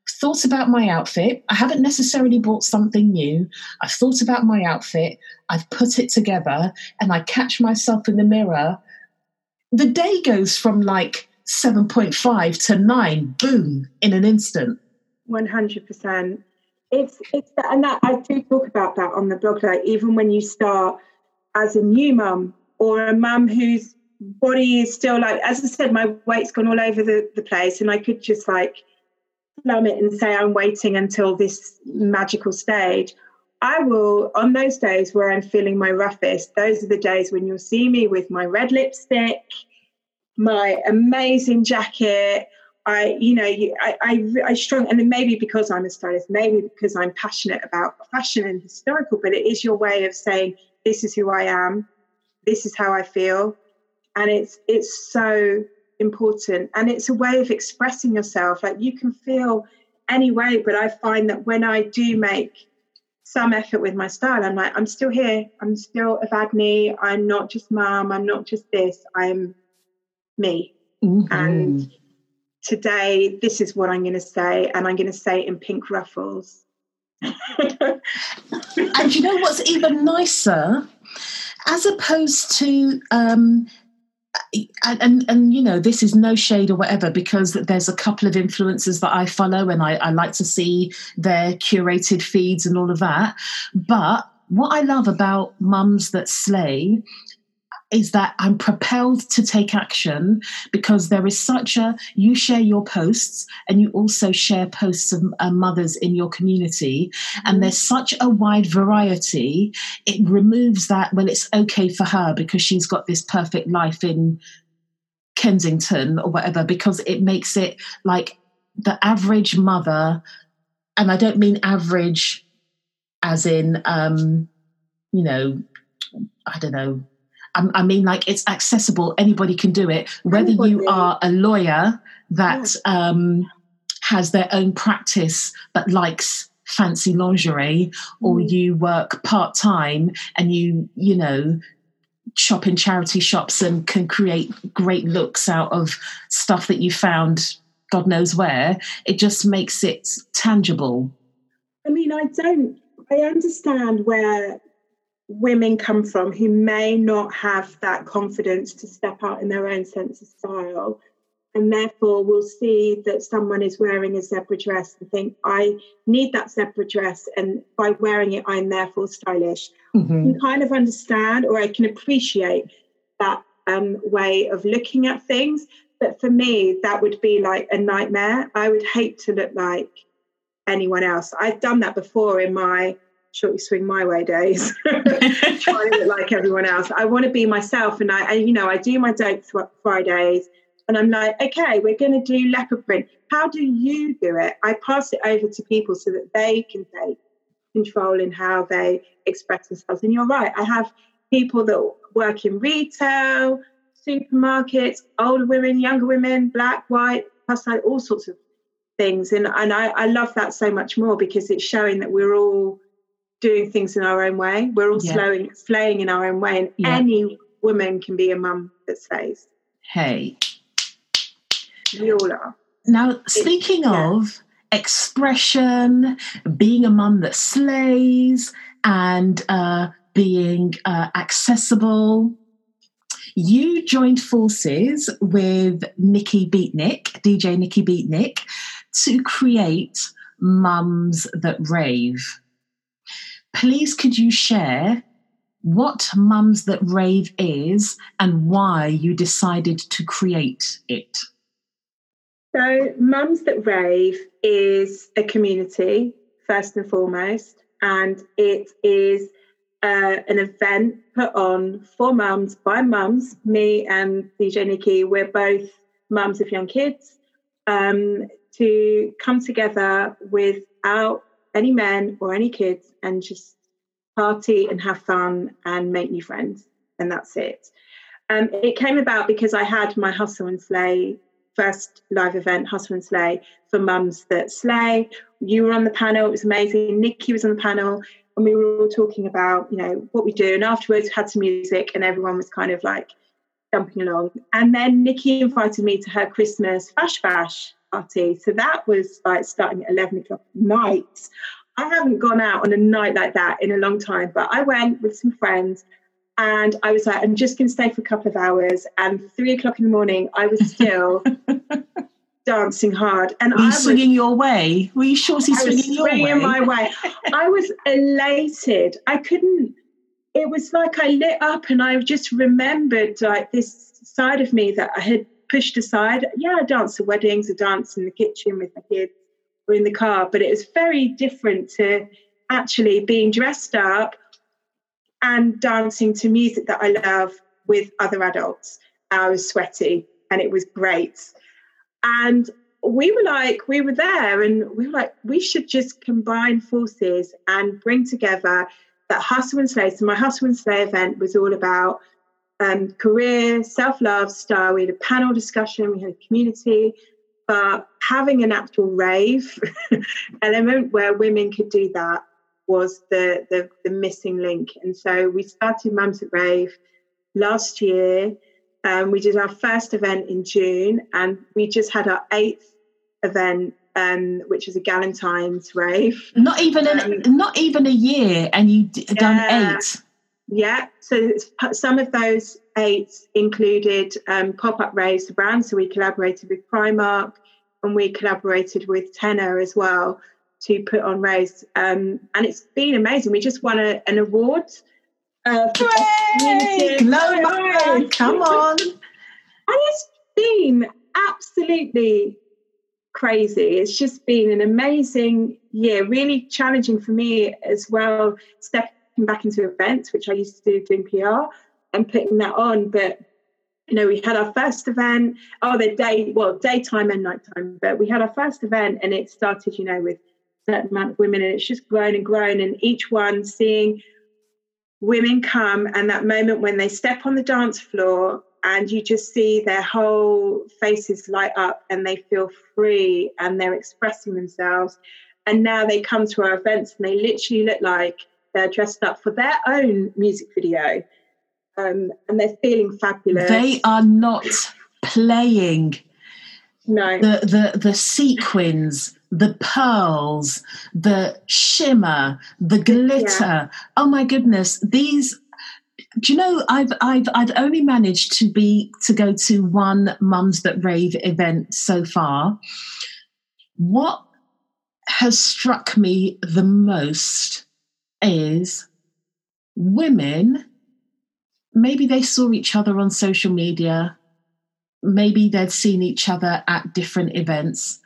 thought about my outfit. I haven't necessarily bought something new. I've thought about my outfit. I've put it together and I catch myself in the mirror. The day goes from like 7.5 to 9, boom, in an instant. 100%. It's, it's, and that I do talk about that on the blog, like even when you start as a new mum or a mum whose body is still like, as I said, my weight's gone all over the, the place and I could just like plummet and say I'm waiting until this magical stage. I will, on those days where I'm feeling my roughest, those are the days when you'll see me with my red lipstick, my amazing jacket. I, you know, I, I, I strong, and maybe because I'm a stylist, maybe because I'm passionate about fashion and historical, but it is your way of saying, this is who I am, this is how I feel. And it's, it's so important. And it's a way of expressing yourself. Like you can feel any way but i find that when i do make some effort with my style i'm like i'm still here. I'm still evadne i'm not just mom. I'm not just this. I'm me. Mm-hmm. and today this is what i'm going to say and i'm going to say it in pink ruffles and you know what's even nicer as opposed to um, and, and, and you know this is no shade or whatever because there's a couple of influencers that I follow and I, I like to see their curated feeds and all of that. But what I love about mums that slay is that I'm propelled to take action because there is such a you share your posts and you also share posts of uh, mothers in your community and mm-hmm. there's such a wide variety it removes that well it's okay for her because she's got this perfect life in Kensington or whatever because it makes it like the average mother and I don't mean average as in um you know I don't know I, mean, like it's accessible. Anybody can do it. Whether Anybody. you are a lawyer that yeah. um, has their own practice but likes fancy lingerie, or mm. you work part time and you, you know, shop in charity shops and can create great looks out of stuff that you found God knows where. It just makes it tangible. I mean, I don't. I understand where women come from who may not have that confidence to step out in their own sense of style. And therefore will see that someone is wearing a zebra dress and think i need that zebra dress and by wearing it i'm therefore stylish. Mm-hmm. i can kind of understand or i can appreciate that um, way of looking at things. But for me that would be like a nightmare. I would hate to look like anyone else. I've done that before in my Shorty Swing My Way days, trying to look like everyone else. I want to be myself, and I, you know, I do my dope Fridays, and I'm like, okay, we're going to do leopard print. How do you do it? I pass it over to people so that they can take control in how they express themselves. And you're right, I have people that work in retail, supermarkets, older women, younger women, black, white, plus like all sorts of things. And and I, I love that so much more because it's showing that we're all doing things in our own way. We're all yeah. slowing, slaying in our own way, and yeah. any woman can be a mum that slays. Hey, we all are. Now, speaking it, of expression, being a mum that slays, and uh, being uh, accessible. You joined forces with Nikki Beatnik, DJ Nikki Beatnik, to create Mums That Rave. Please, could you share what Mums That Rave is and why you decided to create it? So, Mums That Rave is a community, first and foremost, and it is uh, an event put on for mums by mums. Me and DJ Nikki, we're both mums of young kids, um, to come together without any men or any kids and just party and have fun and make new friends. And that's it. Um, it came about because I had my Hustle and Slay first live event, Hustle and Slay, for mums that slay. You were on the panel, it was amazing. Nikki was on the panel, and we were all talking about, you know, what we do. And afterwards, we had some music, and everyone was kind of like jumping along. And then Nikki invited me to her Christmas Fash Bash party. So that was like starting at 11 o'clock at night. I haven't gone out on a night like that in a long time, but I went with some friends and I was like, I'm just going to stay for a couple of hours. And three o'clock in the morning, I was still dancing hard. And Were you I swinging was, your way? Were you shorty I was swinging your swinging way? my way. I was elated. I couldn't. It was like I lit up, and I just remembered like this side of me that I had pushed aside. Yeah, I danced at weddings, I danced in the kitchen with my kids or in the car, but it was very different to actually being dressed up and dancing to music that I love with other adults. I was sweaty and it was great. And we were like, we were there and we were like, we should just combine forces and bring together that hustle and slay. So my hustle and slay event was all about um, career, self-love, style. We had a panel discussion, we had a community, but having an actual rave element where women could do that was the, the, the missing link. And so we started Mums That Rave last year. Um, we did our first event in June, and we just had our eighth event, um, which is a Galentine's rave. Not even an, Um, not even a year, and you d- done eight. Yeah, so some of those eight included um, pop-up raves for brands. So we collaborated with Primark, and we collaborated with Tenor as well to put on raves. Um, and it's been amazing. We just won a, an award. Uh, for best Hooray! community. Glow come on. And it's been absolutely crazy. It's just been an amazing year, really challenging for me as well, stepping back into events, which I used to do doing PR and putting that on. But you know, we had our first event, oh, the day, well, daytime and nighttime, but we had our first event and it started, you know, with a certain amount of women and it's just grown and grown. And each one seeing women come and that moment when they step on the dance floor and you just see their whole faces light up and they feel free and they're expressing themselves. And now they come to our events and they literally look like they're dressed up for their own music video. Um, and they're feeling fabulous. They are not playing no, the the the sequins, the pearls, the shimmer, the glitter. Oh my goodness, these. Do you know I've I've I've only managed to be to go to one Mums That Rave event so far. What has struck me the most is women maybe they saw each other on social media maybe they'd seen each other at different events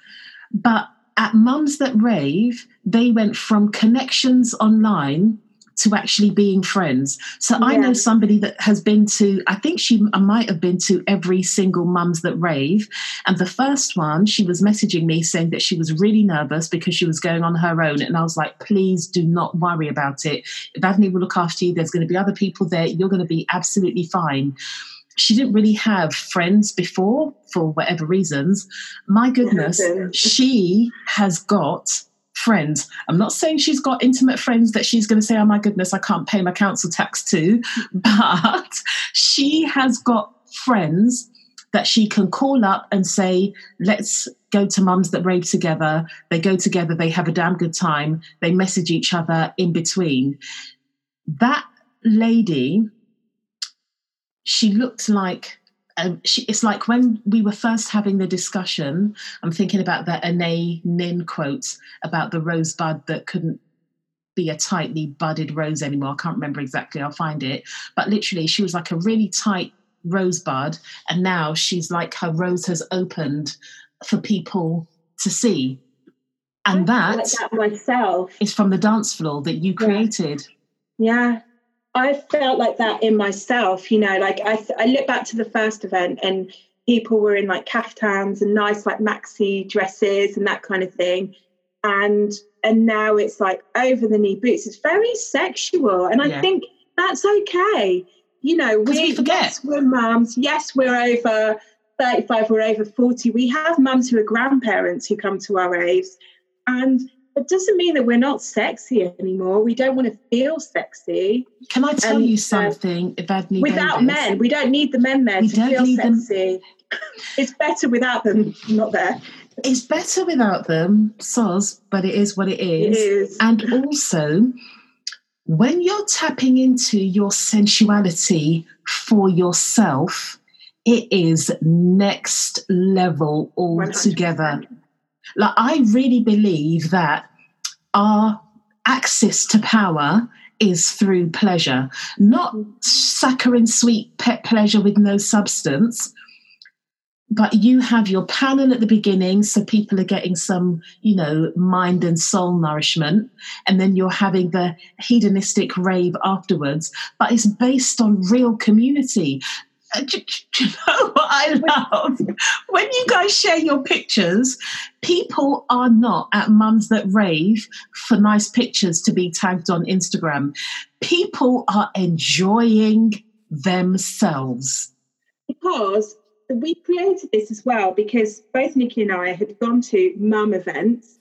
but at mums that rave they went from connections online to actually being friends. So i know somebody that has been to i think she uh, might have been to every single mums that rave. And the first one she was messaging me saying that she was really nervous because she was going on her own. And i was like please do not worry about it. Bethany will look after you there's going to be other people there. You're going to be absolutely fine. She didn't really have friends before for whatever reasons. My goodness, she has got friends. I'm not saying she's got intimate friends that she's going to say, oh my goodness, I can't pay my council tax to, but she has got friends that she can call up and say, let's go to mums that rave together. They go together, they have a damn good time, they message each other in between. That lady, she looked like um, she, it's like when we were first having the discussion, I'm thinking about the Anaïs Nin quote about the rosebud that couldn't be a tightly budded rose anymore. I can't remember exactly, I'll find it. But literally, she was like a really tight rosebud, and now she's like her rose has opened for people to see. And that, like that myself is from the dance floor that you created. Yeah. yeah. I felt like that in myself, you know, like I, I look back to the first event and people were in like caftans and nice like maxi dresses and that kind of thing. And and now it's like over the knee boots. It's very sexual. And I yeah. think that's okay. You know, we, we forget. Yes, we're mums. Yes, we're over 35, we're over 40. We have mums who are grandparents who come to our raves. And it doesn't mean that we're not sexy anymore. We don't want to feel sexy. Can I tell and, you uh, something, uh, Evadne Without Davis? men, we don't need the men there we to feel sexy. it's better without them not there. It's better without them, soz, but it is what it is. It is. And also, when you're tapping into your sensuality for yourself, it is next level altogether. 100%. Like, I really believe that our access to power is through pleasure, not saccharine sweet pet pleasure with no substance. But you have your panel at the beginning, so people are getting some, you know, mind and soul nourishment. And then you're having the hedonistic rave afterwards. But it's based on real community. Do, do you know what I love? When you guys share your pictures, people are not at mums that rave for nice pictures to be tagged on Instagram. People are enjoying themselves. Because we created this as well because both Nikki and I had gone to mum events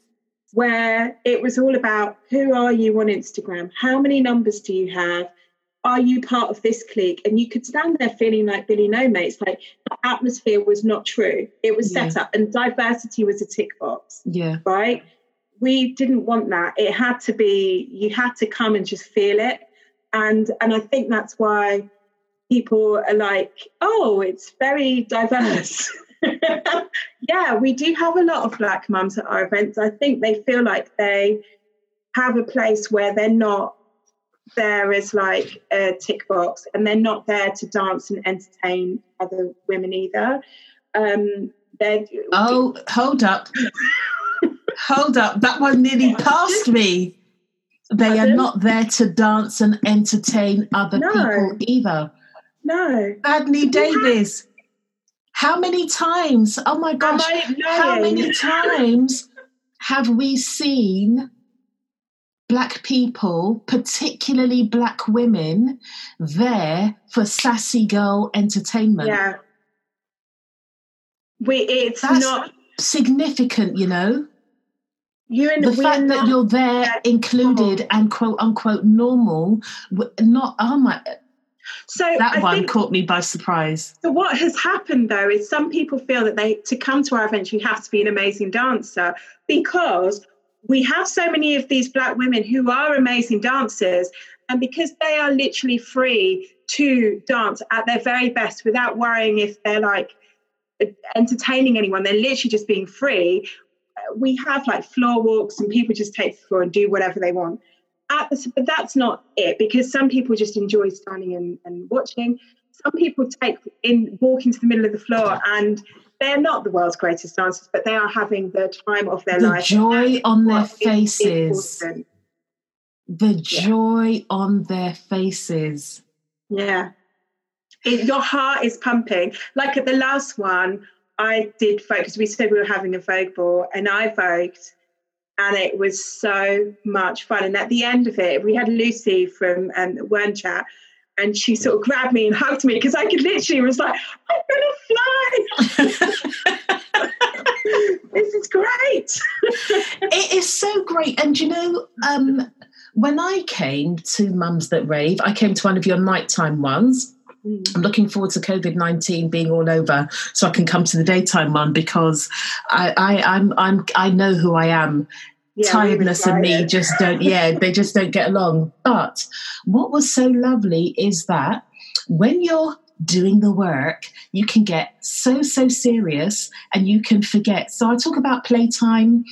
where it was all about who are you on Instagram? How many numbers do you have? Are you part of this clique? And you could stand there feeling like Billy No Mates, like the atmosphere was not true. It was set up and diversity was a tick box. Yeah. Right? We didn't want that. It had to be, you had to come and just feel it. And and I think that's why people are like, oh, it's very diverse. yeah, we do have a lot of black mums at our events. I think they feel like they have a place where they're not there as like a tick box and they're not there to dance and entertain other women either. Um, oh, hold up. hold up. That one nearly passed me. They Pardon? are not there to dance and entertain other no. people either. No. Evadne Davis. How many times? Oh my gosh. How many times have we seen black people, particularly black women, there for sassy girl entertainment. Yeah. We it's That's not significant, you know. You're the fact that you're there included and quote unquote normal, not oh my so that I one think, caught me by surprise. So what has happened though is some people feel that they to come to our event you have to be an amazing dancer because we have so many of these black women who are amazing dancers and because they are literally free to dance at their very best without worrying if they're like entertaining anyone they're literally just being free we have like floor walks and people just take the floor and do whatever they want. The, but that's not it because some people just enjoy standing and, and watching. Some people take in walk into the middle of the floor and they're not the world's greatest dancers, but they are having the time of their the life. Joy on their faces. The joy yeah. on their faces. Yeah. It, your heart is pumping. Like at the last one, I did focus. We said we were having a Vogue ball, and I vogued, and it was so much fun. And at the end of it, we had Lucy from um, Wern Chat, and she sort of grabbed me and hugged me because I could literally was like, I'm gonna fly. this is great. it is so great. And you know, um, when I came to Mums That Rave, I came to one of your nighttime ones. Mm. I'm looking forward to COVID nineteen being all over, so I can come to the daytime one because I, I, I'm, I'm, I know who I am yeah, tiredness and me just don't yeah they just don't get along. But what was so lovely is that when you're doing the work you can get so so serious and you can forget. So i talk about playtime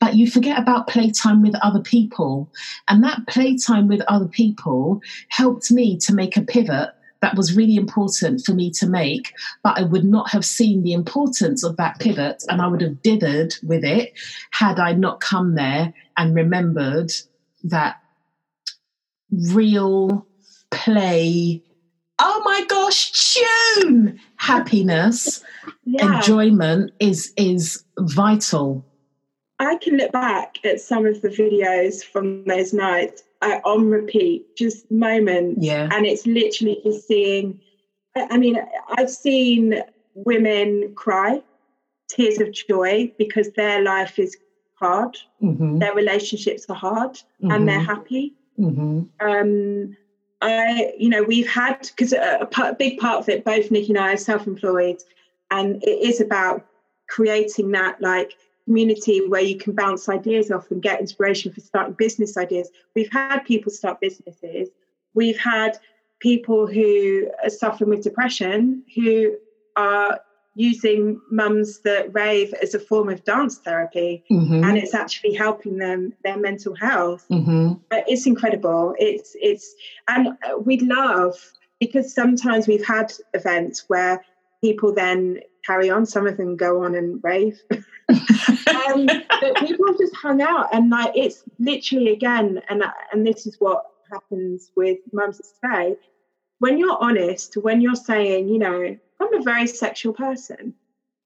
but you forget about playtime with other people. And that playtime with other people helped me to make a pivot that was really important for me to make, but I would not have seen the importance of that pivot and I would have dithered with it had I not come there and remembered that real play. Oh my gosh, tune happiness, yeah. enjoyment is is vital. I can look back at some of the videos from those nights uh, on repeat, just moments. Yeah. And it's literally just seeing, I mean, I've seen women cry tears of joy because their life is hard, mm-hmm. their relationships are hard, mm-hmm. and they're happy. Mm-hmm. Um, I, you know, we've had because a, a, a big part of it, both Nikki and I are self-employed, and it is about creating that like community where you can bounce ideas off and get inspiration for starting business ideas. We've had people start businesses. We've had people who are suffering with depression who are using mums that rave as a form of dance therapy mm-hmm. and it's actually helping them their mental health mm-hmm. it's incredible it's it's and we love because sometimes we've had events where people then carry on some of them go on and rave um, but people just hung out, and like it's literally again, and and this is what happens with mums stay. When you're honest, when you're saying, you know, I'm a very sexual person,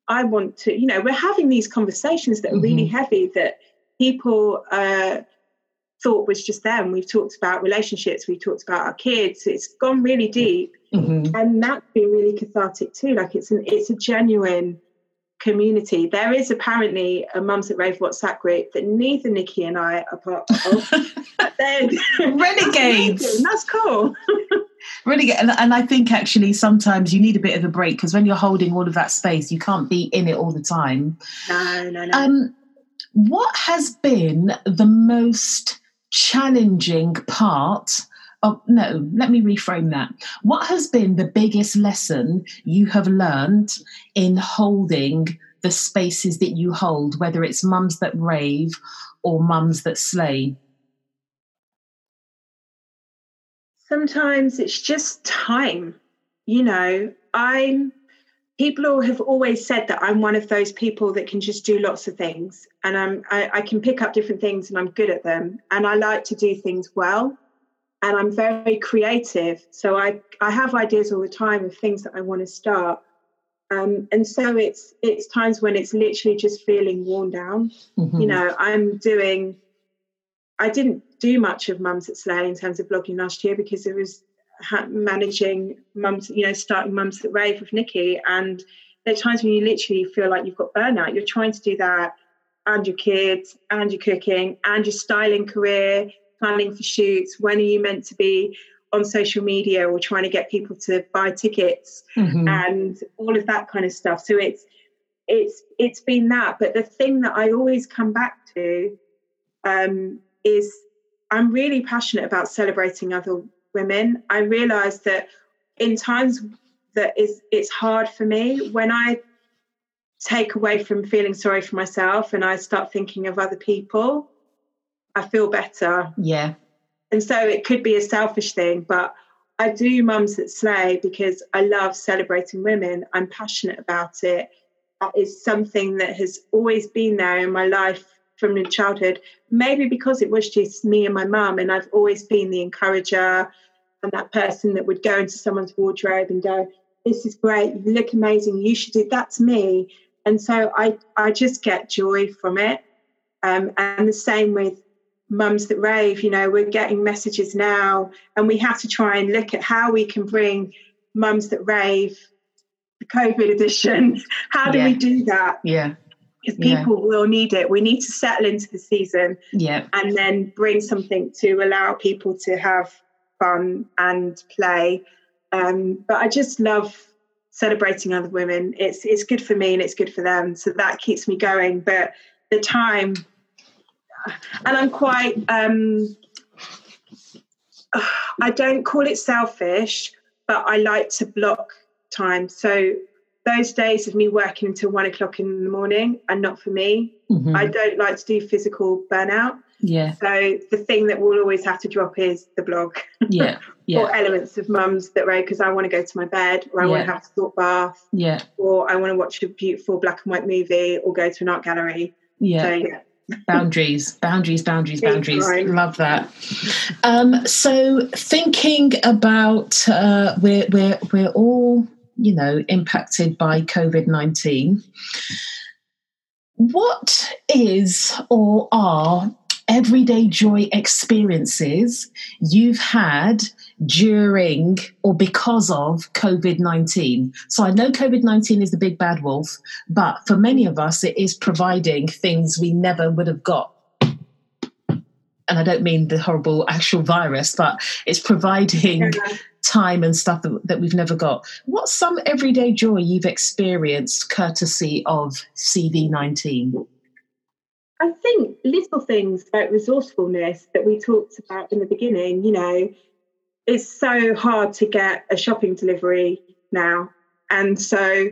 I want to, you know, we're having these conversations that are mm-hmm. really heavy that people uh, thought was just them. We've talked about relationships, we've talked about our kids. It's gone really deep, mm-hmm. and that's been really cathartic too. Like it's an it's a genuine community. There is apparently a Mums That Rave WhatsApp group that neither Nikki and I are part of. then renegades. That's cool. Renegade, and, and I think actually sometimes you need a bit of a break because when you're holding all of that space, you can't be in it all the time. No, no, no. Um, what has been the most challenging part Oh, no, let me reframe that. What has been the biggest lesson you have learned in holding the spaces that you hold, whether it's mums that rave or mums that slay? Sometimes it's just time. You know, I'm people have always said that I'm one of those people that can just do lots of things and I'm I, I can pick up different things and I'm good at them and I like to do things well and I'm very creative. So I, I have ideas all the time of things that I want to start. Um, and so it's it's times when it's literally just feeling worn down. Mm-hmm. You know, I'm doing. I didn't do much of Mums That Slay in terms of blogging last year because it was managing mums, you know, starting Mums that Rave with Nikki. And there are times when you literally feel like you've got burnout. You're trying to do that and your kids and your cooking and your styling career planning for shoots? When are you meant to be on social media or trying to get people to buy tickets mm-hmm. and all of that kind of stuff? So it's it's it's been that. But the thing that I always come back to um, is I'm really passionate about celebrating other women. I realise that in times that is it's hard for me when I take away from feeling sorry for myself and I start thinking of other people. I feel better. Yeah. And so it could be a selfish thing, but I do Mums That Slay because I love celebrating women. I'm passionate about it. That is something that has always been there in my life from childhood. Maybe because it was just me and my mum, and I've always been the encourager and that person that would go into someone's wardrobe and go, "This is great. You look amazing. You should do that's me." And so I, I just get joy from it. Um, and the same with mums that rave you know we're getting messages now and we have to try and look at how we can bring mums that rave the covid edition. How do yeah. we do that? Yeah. Because people yeah. will need it. We need to settle into the season yeah. and then bring something to allow people to have fun and play. Um, but i just love celebrating other women. It's it's good for me and it's good for them. So that keeps me going. But the time and I'm quite. Um, I don't call it selfish, but I like to block time. So those days of me working until one o'clock in the morning are not for me. Mm-hmm. I don't like to do physical burnout. Yeah. So the thing that we'll always have to drop is the blog. Yeah. yeah. or elements of mums that slay because I want to go to my bed or I yeah. want to have a thought bath. Yeah. Or I want to watch a beautiful black and white movie or go to an art gallery. Yeah. So, yeah. Boundaries boundaries boundaries boundaries. love that. Um, so thinking about uh, we're we're we're all you know impacted by covid-19 what is or are everyday joy experiences you've had during or because of COVID 19. So I know COVID 19 is the big bad wolf, but for many of us, it is providing things we never would have got. And I don't mean the horrible actual virus, but it's providing time and stuff that, we've never got. What's some everyday joy you've experienced courtesy of CV19? I think little things like resourcefulness that we talked about in the beginning, you know, it's so hard to get a shopping delivery now. And so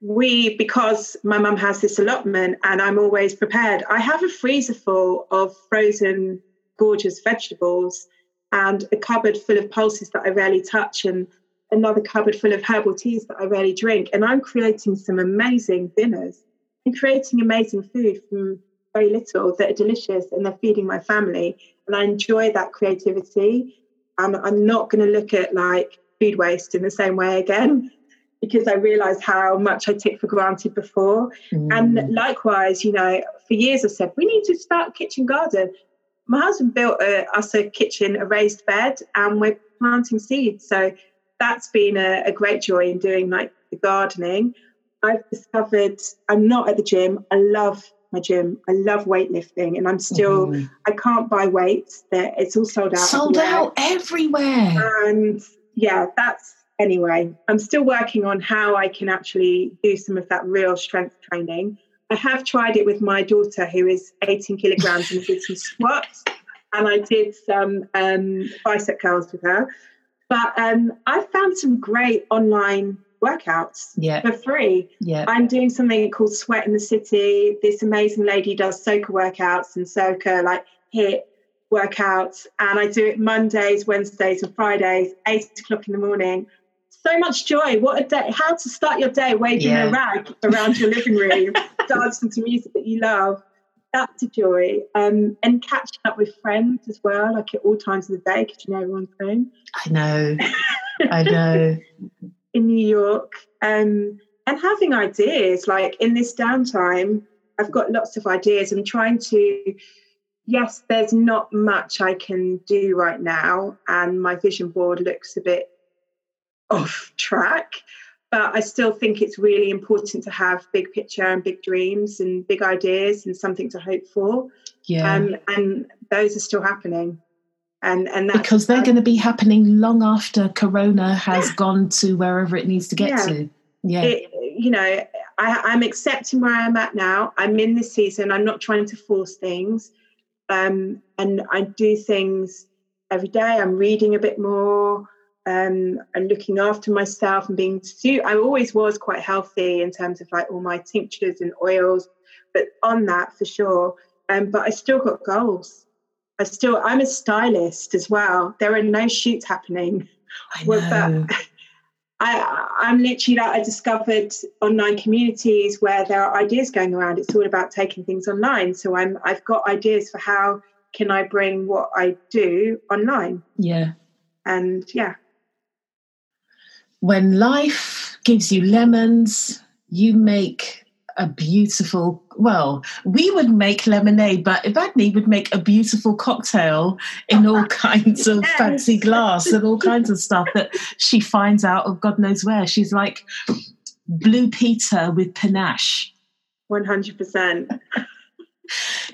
we, because my mum has this allotment and I'm always prepared, I have a freezer full of frozen, gorgeous vegetables and a cupboard full of pulses that I rarely touch and another cupboard full of herbal teas that I rarely drink. And I'm creating some amazing dinners and creating amazing food from very little that are delicious and they're feeding my family. And I enjoy that creativity. And I'm not going to look at like food waste in the same way again because I realize how much I took for granted before. Mm. And likewise, you know, for years I said, we need to start kitchen garden. My husband built a, us a kitchen, a raised bed, and we're planting seeds. So that's been a, a great joy in doing like the gardening. I've discovered I'm not at the gym. I love my gym. I love weightlifting, and I'm still mm. I can't buy weights. That it's all sold out. Sold everywhere. out everywhere. And yeah, that's anyway. I'm still working on how I can actually do some of that real strength training. I have tried it with my daughter, who is 18 kilograms, and did some squats, and I did some um, bicep curls with her. But um, I found some great online workouts yeah. for free. Yeah. I'm doing something called Sweat in the City. This amazing lady does Soca workouts and Soca like HIIT workouts. And I do it Mondays, Wednesdays, and Fridays, eight o'clock in the morning. So much joy. What a day. How to start your day waving yeah. a rag around your living room, dancing to music that you love. That's a joy. Um, and catching up with friends as well, like at all times of the day, because you know everyone's home. I know. I know. in New York um, and having ideas. Like in this downtime, I've got lots of ideas. I'm trying to, yes, there's not much I can do right now, and my vision board looks a bit off track. But I still think it's really important to have big picture and big dreams and big ideas and something to hope for. Yeah. Um, and those are still happening and and because they're going to be happening long after corona has yeah. gone to wherever it needs to get yeah. to. Yeah. It, you know I, i'm accepting where i'm at now. I'm in this season. I'm not trying to force things. Um, and i do things every day. I'm reading a bit more. Um, and looking after myself and being i always was quite healthy in terms of like all my tinctures and oils but on that for sure. Um, but i still got goals I still I'm a stylist as well. There are no shoots happening. I know. That. I, I'm literally like I discovered online communities where there are ideas going around. It's all about taking things online. So I'm I've got ideas for how can I bring what I do online. Yeah. And yeah. When life gives you lemons, you make a beautiful well we would make lemonade but Evadne would make a beautiful cocktail in all kinds of yes. fancy glass and all kinds of stuff that she finds out of god knows where. She's like blue peter with panache. 100%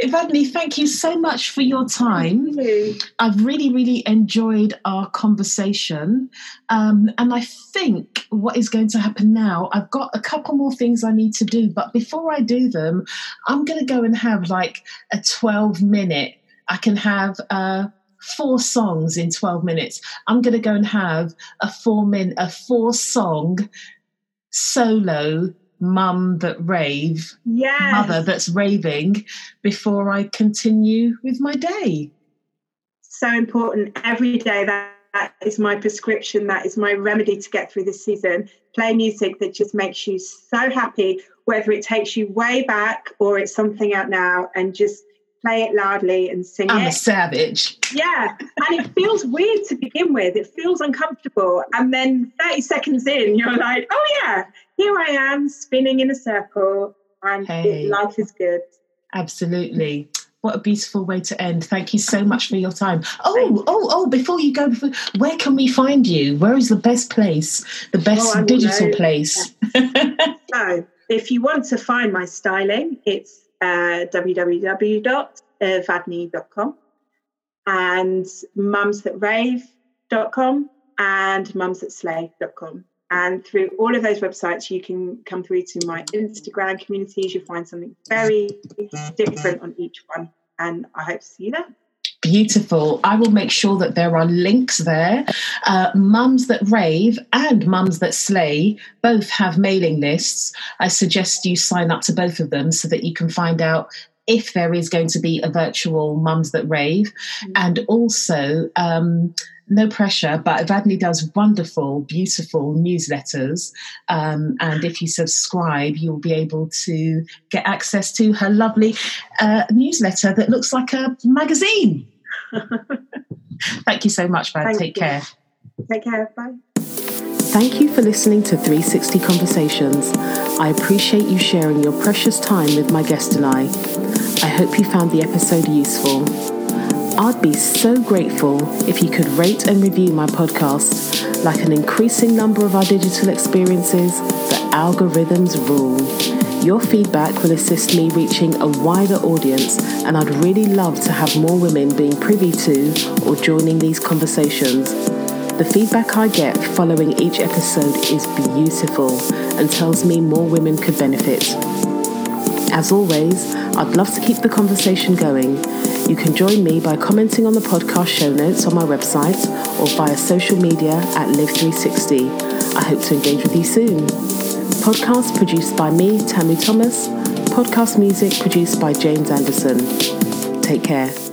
Evadne, thank you so much for your time. You. I've really, really enjoyed our conversation. Um, and I think what is going to happen now, I've got a couple more things I need to do. But before I do them, I'm going to go and have like a 12 minute, I can have uh, four songs in 12 minutes. I'm going to go and have a four min, a four song solo mum that rave, Yes. mother that's raving before I continue with my day. so important every day that, that is my prescription that is my remedy to get through this season play music that just makes you so happy whether it takes you way back or it's something out now and just play it loudly and sing it. I'm a savage. yeah and it feels weird to begin with it feels uncomfortable and then 30 seconds in you're like oh yeah here i am spinning in a circle and Hey. life is good Absolutely. What a beautiful way to end. Thank you so much for your time. Oh, oh, oh, before you go, before, where can we find you? Where is the best place, the oh, best Oh, digital over. place? So, if you want to find my styling, it's uh, and mumsthatrave.com and mumsthatslay.com. And through all of those websites, you can come through to my Instagram communities. You'll find something very different on each one. And I hope to see you there. Beautiful. I will make sure that there are links there. Uh, Mums That Rave and Mums That Slay both have mailing lists. I suggest you sign up to both of them so that you can find out if there is going to be a virtual Mums That Rave. And also, um, no pressure, but Evadne does wonderful, beautiful newsletters. Um, and if you subscribe, you'll be able to get access to her lovely uh, newsletter that looks like a magazine. Thank you so much, Vad. Thank Take you. care. Take care. Bye. Thank you for listening to 360 Conversations. I appreciate you sharing your precious time with my guest and I. I hope you found the episode useful. I'd be so grateful if you could rate and review my podcast. Like an increasing number of our digital experiences, the algorithms rule. Your feedback will assist me reaching a wider audience, and I'd really love to have more women being privy to or joining these conversations. The feedback I get following each episode is beautiful and tells me more women could benefit. As always, I'd love to keep the conversation going. You can join me by commenting on the podcast show notes on my website or via social media at Live360. I hope to engage with you soon. Podcast produced by me, Tammy Thomas. Podcast music produced by James Anderson. Take care.